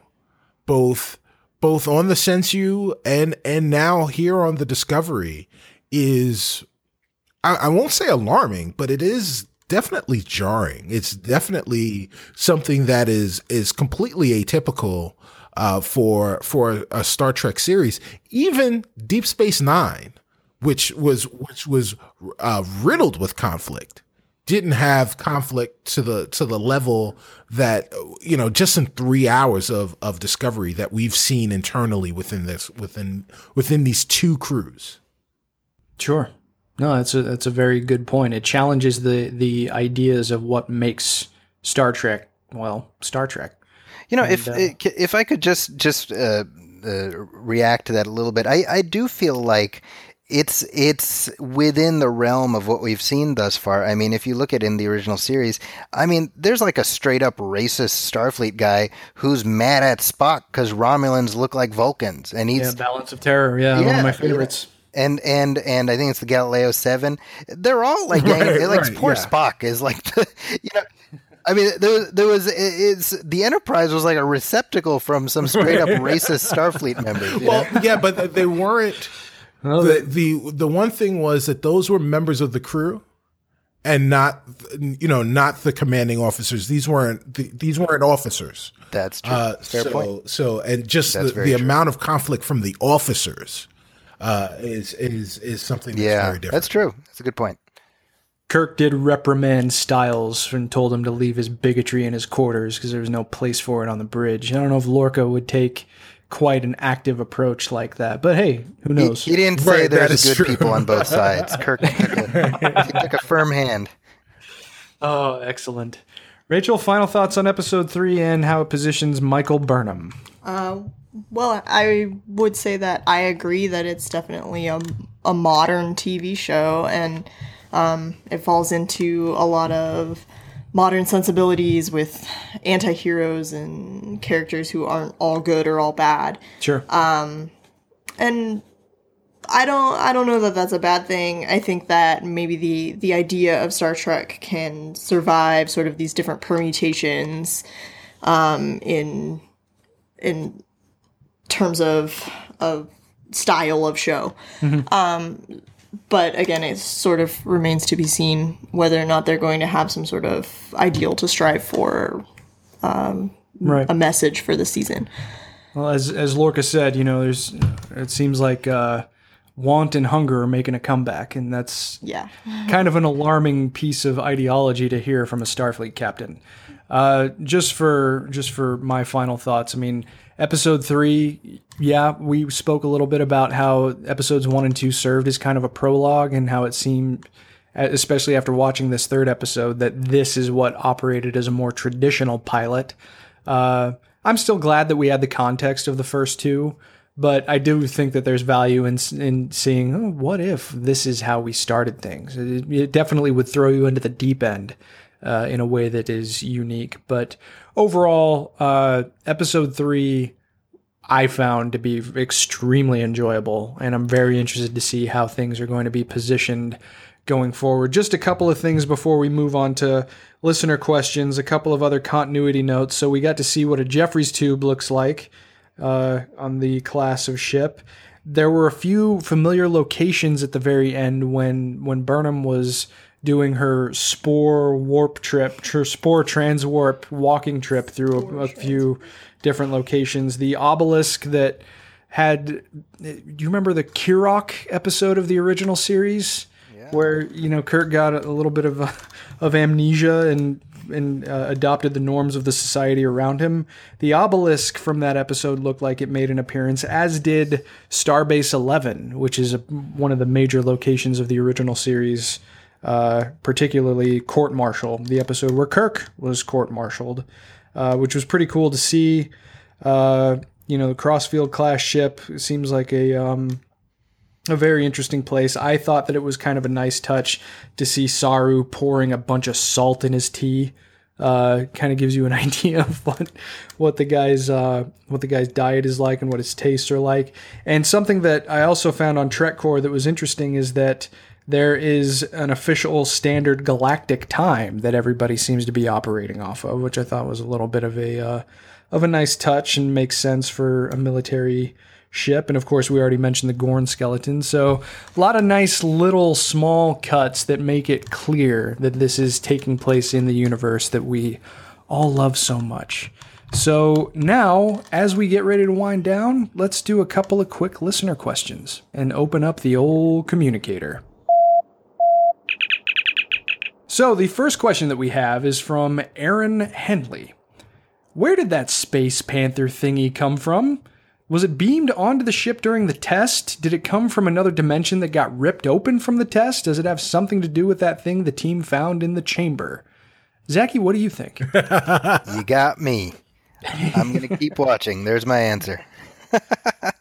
[SPEAKER 3] both both on the Shenzhou and and now here on the Discovery, is I, I won't say alarming, but it is definitely jarring. It's definitely something that is is completely atypical uh, for for a Star Trek series. Even Deep Space Nine, which was which was uh, riddled with conflict, didn't have conflict to the to the level that you know just in three hours of of discovery that we've seen internally within this within within these two crews.
[SPEAKER 1] Sure. No, that's a that's a very good point. It challenges the the ideas of what makes Star Trek well Star Trek.
[SPEAKER 2] You know, if
[SPEAKER 1] uh,
[SPEAKER 2] if I could just just uh, uh, react to that a little bit, I, I do feel like it's it's within the realm of what we've seen thus far. I mean, if you look at in the original series, I mean, there's like a straight up racist Starfleet guy who's mad at Spock because Romulans look like Vulcans, and he's
[SPEAKER 1] Yeah, Balance of Terror. Yeah, one of my
[SPEAKER 2] yeah.
[SPEAKER 1] favorites.
[SPEAKER 2] and and and I think it's the Galileo Seven. They're all like,
[SPEAKER 3] Right,
[SPEAKER 2] like
[SPEAKER 3] right,
[SPEAKER 2] poor
[SPEAKER 3] yeah.
[SPEAKER 2] Spock is like, the, you know. I mean, there was, there was it's the Enterprise was like a receptacle from some straight up racist Starfleet members. you know?
[SPEAKER 3] Well, yeah, but they weren't.
[SPEAKER 1] Well,
[SPEAKER 3] the, the the one thing was that those were members of the crew, and not you know not the commanding officers. These weren't the, these weren't officers.
[SPEAKER 2] That's true.
[SPEAKER 3] Uh,
[SPEAKER 2] Fair
[SPEAKER 3] so
[SPEAKER 2] point.
[SPEAKER 3] so and just
[SPEAKER 2] That's
[SPEAKER 3] the, the amount of conflict from the officers uh, is is is something that's
[SPEAKER 2] Yeah,
[SPEAKER 3] very different.
[SPEAKER 2] that's true. That's a good point.
[SPEAKER 1] Kirk did reprimand Stiles and told him to leave his bigotry in his quarters because there was no place for it on the bridge. I don't know if Lorca would take quite an active approach like that, but hey, who knows?
[SPEAKER 2] he didn't say
[SPEAKER 3] Right, that
[SPEAKER 2] there's
[SPEAKER 3] is
[SPEAKER 2] good
[SPEAKER 3] true.
[SPEAKER 2] people on both sides. Kirk took a, he took a firm hand.
[SPEAKER 1] Oh, excellent. Rachel, final thoughts on episode three and how it positions Michael Burnham.
[SPEAKER 4] Uh, well, I would say that I agree that it's definitely a, a modern TV show and um, it falls into a lot of modern sensibilities with anti heroes and characters who aren't all good or all bad.
[SPEAKER 1] Sure.
[SPEAKER 4] and I don't I don't know that that's a bad thing. I think that maybe the the idea of Star Trek can survive sort of these different permutations um, in in terms of of style of show. Um, but again, it sort of remains to be seen whether or not they're going to have some sort of ideal to strive for um,
[SPEAKER 1] Right.
[SPEAKER 4] a message for the season.
[SPEAKER 1] Well, as as Lorca said, you know, there's it seems like uh, want and hunger are making a comeback, and that's
[SPEAKER 4] Yeah.
[SPEAKER 1] kind of an alarming piece of ideology to hear from a Starfleet captain. Uh, just for just for my final thoughts, I mean, episode three, yeah, we spoke a little bit about how episodes one and two served as kind of a prologue, and how it seemed, especially after watching this third episode, that this is what operated as a more traditional pilot. Uh, I'm still glad that we had the context of the first two, but I do think that there's value in in seeing oh, what if this is how we started things. It, it definitely would throw you into the deep end uh, in a way that is unique. But overall, uh, episode three. I found to be extremely enjoyable, and I'm very interested to see how things are going to be positioned going forward. Just a couple of things before we move on to listener questions, a couple of other continuity notes. So we got to see what a Jefferies tube looks like uh, on the class of ship. There were a few familiar locations at the very end when when Burnham was doing her spore warp trip, her spore transwarp walking trip through a, a few different locations. The obelisk that had, do you remember the Kirok episode of the original series? where you know Kirk got a little bit of of amnesia and and uh, adopted the norms of the society around him. The obelisk from that episode looked like it made an appearance, as did Starbase Eleven, which is a, one of the major locations of the original series. Uh, particularly court martial, the episode where Kirk was court martialed, uh, which was pretty cool to see. Uh, you know, the Crossfield class ship seems like a um, a very interesting place. I thought that it was kind of a nice touch to see Saru pouring a bunch of salt in his tea. Uh, kind of gives you an idea of what what the guy's uh, what the guy's diet is like and what his tastes are like. And something that I also found on TrekCore that was interesting is that there is an official standard galactic time that everybody seems to be operating off of, which I thought was a little bit of a uh, of a nice touch and makes sense for a military ship. And of course, we already mentioned the Gorn skeleton. So, a lot of nice little small cuts that make it clear that this is taking place in the universe that we all love so much. So, now, as we get ready to wind down, let's do a couple of quick listener questions and open up the old communicator. So, the first question that we have is from Aaron Henley. Where did that Space Panther thingy come from? Was it beamed onto the ship during the test? Did it come from another dimension that got ripped open from the test? Does it have something to do with that thing the team found in the chamber? Zaki, what do you think?
[SPEAKER 2] You got me. I'm going to keep watching. There's my answer.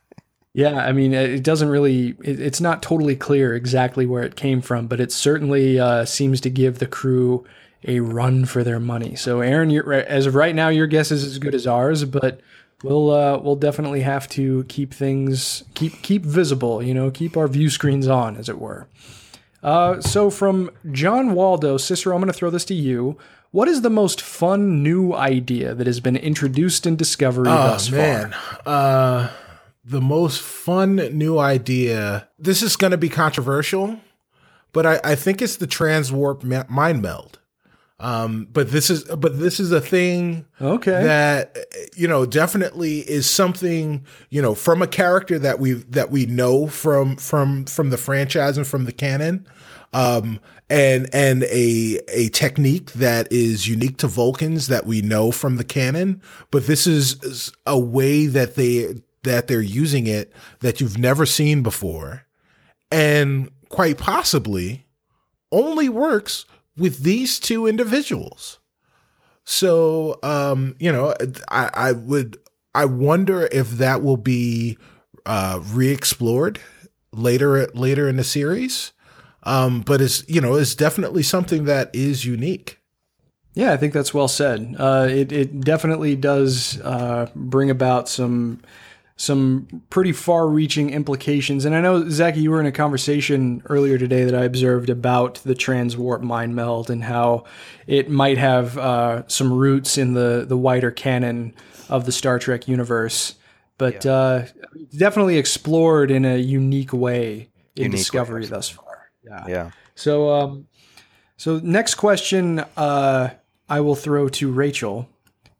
[SPEAKER 1] yeah, I mean, it doesn't really, it, it's not totally clear exactly where it came from, but it certainly uh, seems to give the crew a run for their money. So, Aaron, you're, as of right now, your guess is as good as ours, but we'll uh, we'll definitely have to keep things keep keep visible. You know, keep our view screens on, as it were. Uh, so from John Waldo, Cicero, I'm going to throw this to you. What is the most fun new idea that has been introduced in Discovery
[SPEAKER 3] Oh
[SPEAKER 1] thus
[SPEAKER 3] man,
[SPEAKER 1] far?
[SPEAKER 3] uh, the most fun new idea. This is going to be controversial, but I, I think it's the transwarp ma- mind meld. Um, but this is but this is a thing
[SPEAKER 1] Okay.
[SPEAKER 3] that you know definitely is something you know from a character that we that we know from from from the franchise and from the canon um and and a a technique that is unique to Vulcans that we know from the canon but this is a way that they that they're using it that you've never seen before and quite possibly only works with these two individuals so, um, you know, I, I would, I wonder if that will be uh, re-explored later, later in the series. Um, but it's, you know, it's definitely something that is unique.
[SPEAKER 1] Yeah, I think that's well said. Uh, it it definitely does uh, bring about some some pretty far-reaching implications. And I know Zaki, you were in a conversation earlier today that I observed about the transwarp mind meld and how it might have uh, some roots in the the wider canon of the Star Trek universe, but uh, definitely explored in a unique way in
[SPEAKER 2] Unique way,
[SPEAKER 1] Discovery thus far. Yeah.
[SPEAKER 2] Yeah.
[SPEAKER 1] So, um, so next question, uh, I will throw to Rachel.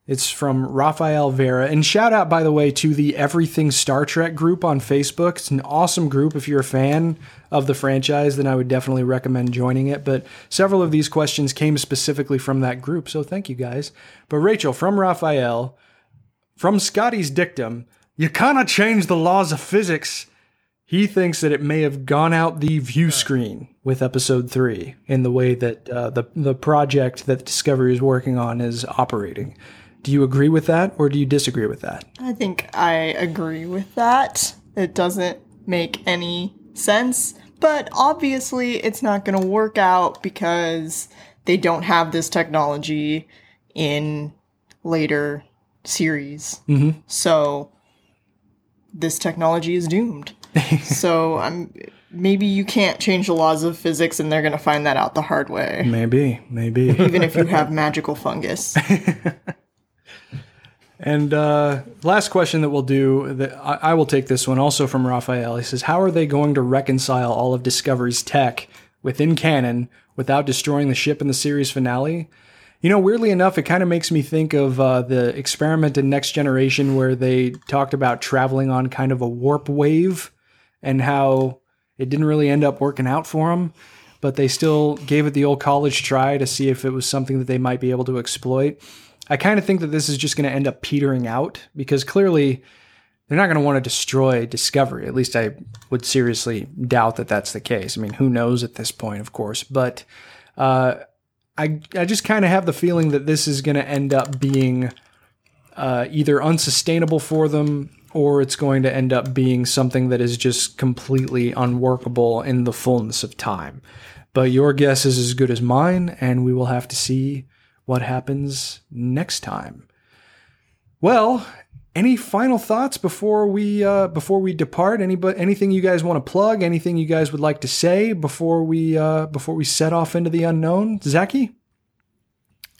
[SPEAKER 1] It's from Rafael Vera. And shout out, by the way, to the Everything Star Trek group on Facebook. It's an awesome group. If you're a fan of the franchise, then I would definitely recommend joining it. But several of these questions came specifically from that group. So thank you guys. But Rachel, from Rafael, from Scotty's dictum, you cannot change the laws of physics. He thinks that it may have gone out the view screen with episode three in the way that uh, the the project that Discovery is working on is operating. Do you agree with that or do you disagree with that?
[SPEAKER 4] I think I agree with that. It doesn't make any sense, but obviously it's not going to work out because they don't have this technology in later series.
[SPEAKER 1] Mm-hmm.
[SPEAKER 4] So this technology is doomed. so I'm maybe you can't change the laws of physics and they're going to find that out the hard way.
[SPEAKER 1] Maybe, maybe.
[SPEAKER 4] Even if you have magical fungus.
[SPEAKER 1] And uh, last question that we'll do, that I, I will take this one also from Raphael. He says, "How are they going to reconcile all of Discovery's tech within canon without destroying the ship in the series finale?" You know, weirdly enough, it kind of makes me think of uh, the experiment in Next Generation where they talked about traveling on kind of a warp wave and how it didn't really end up working out for them, but they still gave it the old college try to see if it was something that they might be able to exploit. I kind of think that this is just going to end up petering out because clearly they're not going to want to destroy Discovery. At least I would seriously doubt that that's the case. I mean, who knows at this point, of course, but uh, I I just kind of have the feeling that this is going to end up being uh, either unsustainable for them or it's going to end up being something that is just completely unworkable in the fullness of time. But your guess is as good as mine, and we will have to see what happens next time. Well, any final thoughts before we uh, before we depart? Any anything you guys want to plug? Anything you guys would like to say before we uh, before we set off into the unknown? Zaki?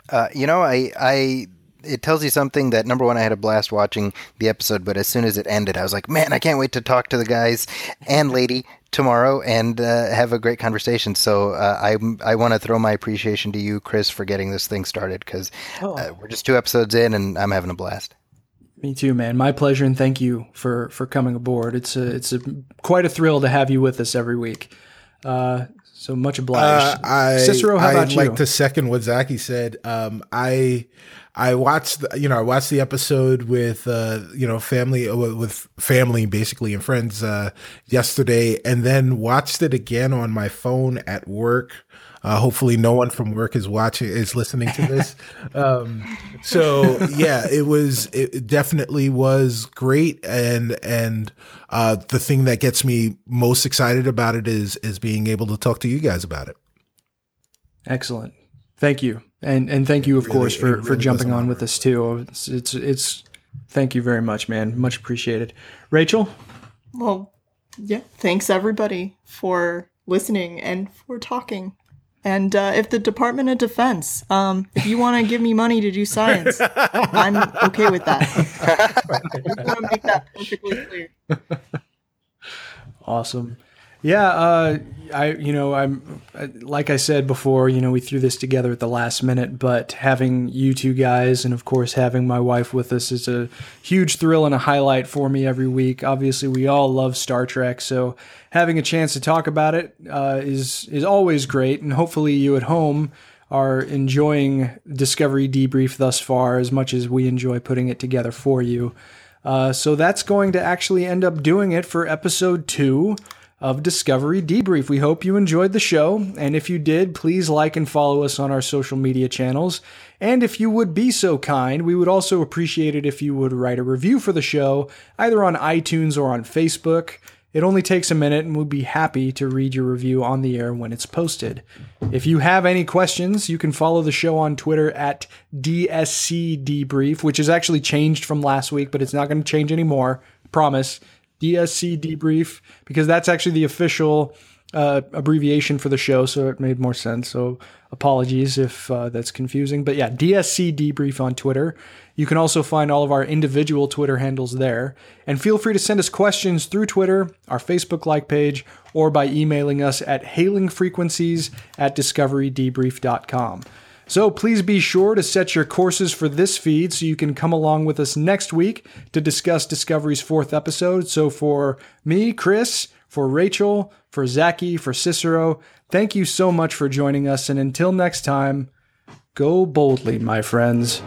[SPEAKER 2] Uh, you know, I I it tells you something that number one, I had a blast watching the episode, but as soon as it ended, I was like, man, I can't wait to talk to the guys and lady tomorrow and uh, have a great conversation. So uh, I I want to throw my appreciation to you, Chris, for getting this thing started because
[SPEAKER 1] Oh.
[SPEAKER 2] uh, we're just two episodes in and I'm having a blast.
[SPEAKER 1] Me too, man. My pleasure, and thank you for for coming aboard. It's a it's a quite a thrill to have you with us every week. Uh, so much obliged.
[SPEAKER 3] Uh, I,
[SPEAKER 1] Cicero, how
[SPEAKER 3] I'd
[SPEAKER 1] about you?
[SPEAKER 3] I like to second what Zaki said. Um, I I watched the, you know I watched the episode with uh, you know family uh, with family basically and friends uh, yesterday, and then watched it again on my phone at work. Uh, hopefully, no one from work is watching is listening to this. um, so yeah, it was it definitely was great, and and uh, the thing that gets me most excited about it is is being able to talk to you guys about it.
[SPEAKER 1] Excellent. Thank you, and and thank you, of
[SPEAKER 3] really-
[SPEAKER 1] course, for
[SPEAKER 3] it
[SPEAKER 1] for jumping on
[SPEAKER 3] honor
[SPEAKER 1] with us too. It's, it's it's thank you very much, man. Much appreciated. Rachel,
[SPEAKER 4] Well, yeah. Thanks everybody for listening and for talking. And uh, if the Department of Defense, um, if you want to give me money to do science, I'm okay with that. I want to make that perfectly clear.
[SPEAKER 1] Awesome. Yeah, uh, I you know I'm like I said before, you know we threw this together at the last minute, but having you two guys and of course having my wife with us is a huge thrill and a highlight for me every week. Obviously, we all love Star Trek, so having a chance to talk about it uh, is is always great, and hopefully you at home are enjoying Discovery Debrief thus far as much as we enjoy putting it together for you. Uh, so that's going to actually end up doing it for episode two of Discovery Debrief. We hope you enjoyed the show. And if you did, please like and follow us on our social media channels. And if you would be so kind, we would also appreciate it if you would write a review for the show, either on iTunes or on Facebook. It only takes a minute and we'll be happy to read your review on the air when it's posted. If you have any questions, you can follow the show on Twitter at DSC Debrief, which has actually changed from last week, but it's not going to change anymore. Promise. DSC Debrief, because that's actually the official uh, abbreviation for the show, so it made more sense. So apologies if uh, that's confusing. But yeah, DSC Debrief on Twitter. You can also find all of our individual Twitter handles there. And feel free to send us questions through Twitter, our Facebook like page, or by emailing us at hailingfrequencies at discoverydebrief.com. So please be sure to set your courses for this feed so you can come along with us next week to discuss Discovery's fourth episode. So for me, Chris, for Rachel, for Zaki, for Cicero, thank you so much for joining us. And until next time, go boldly, my friends.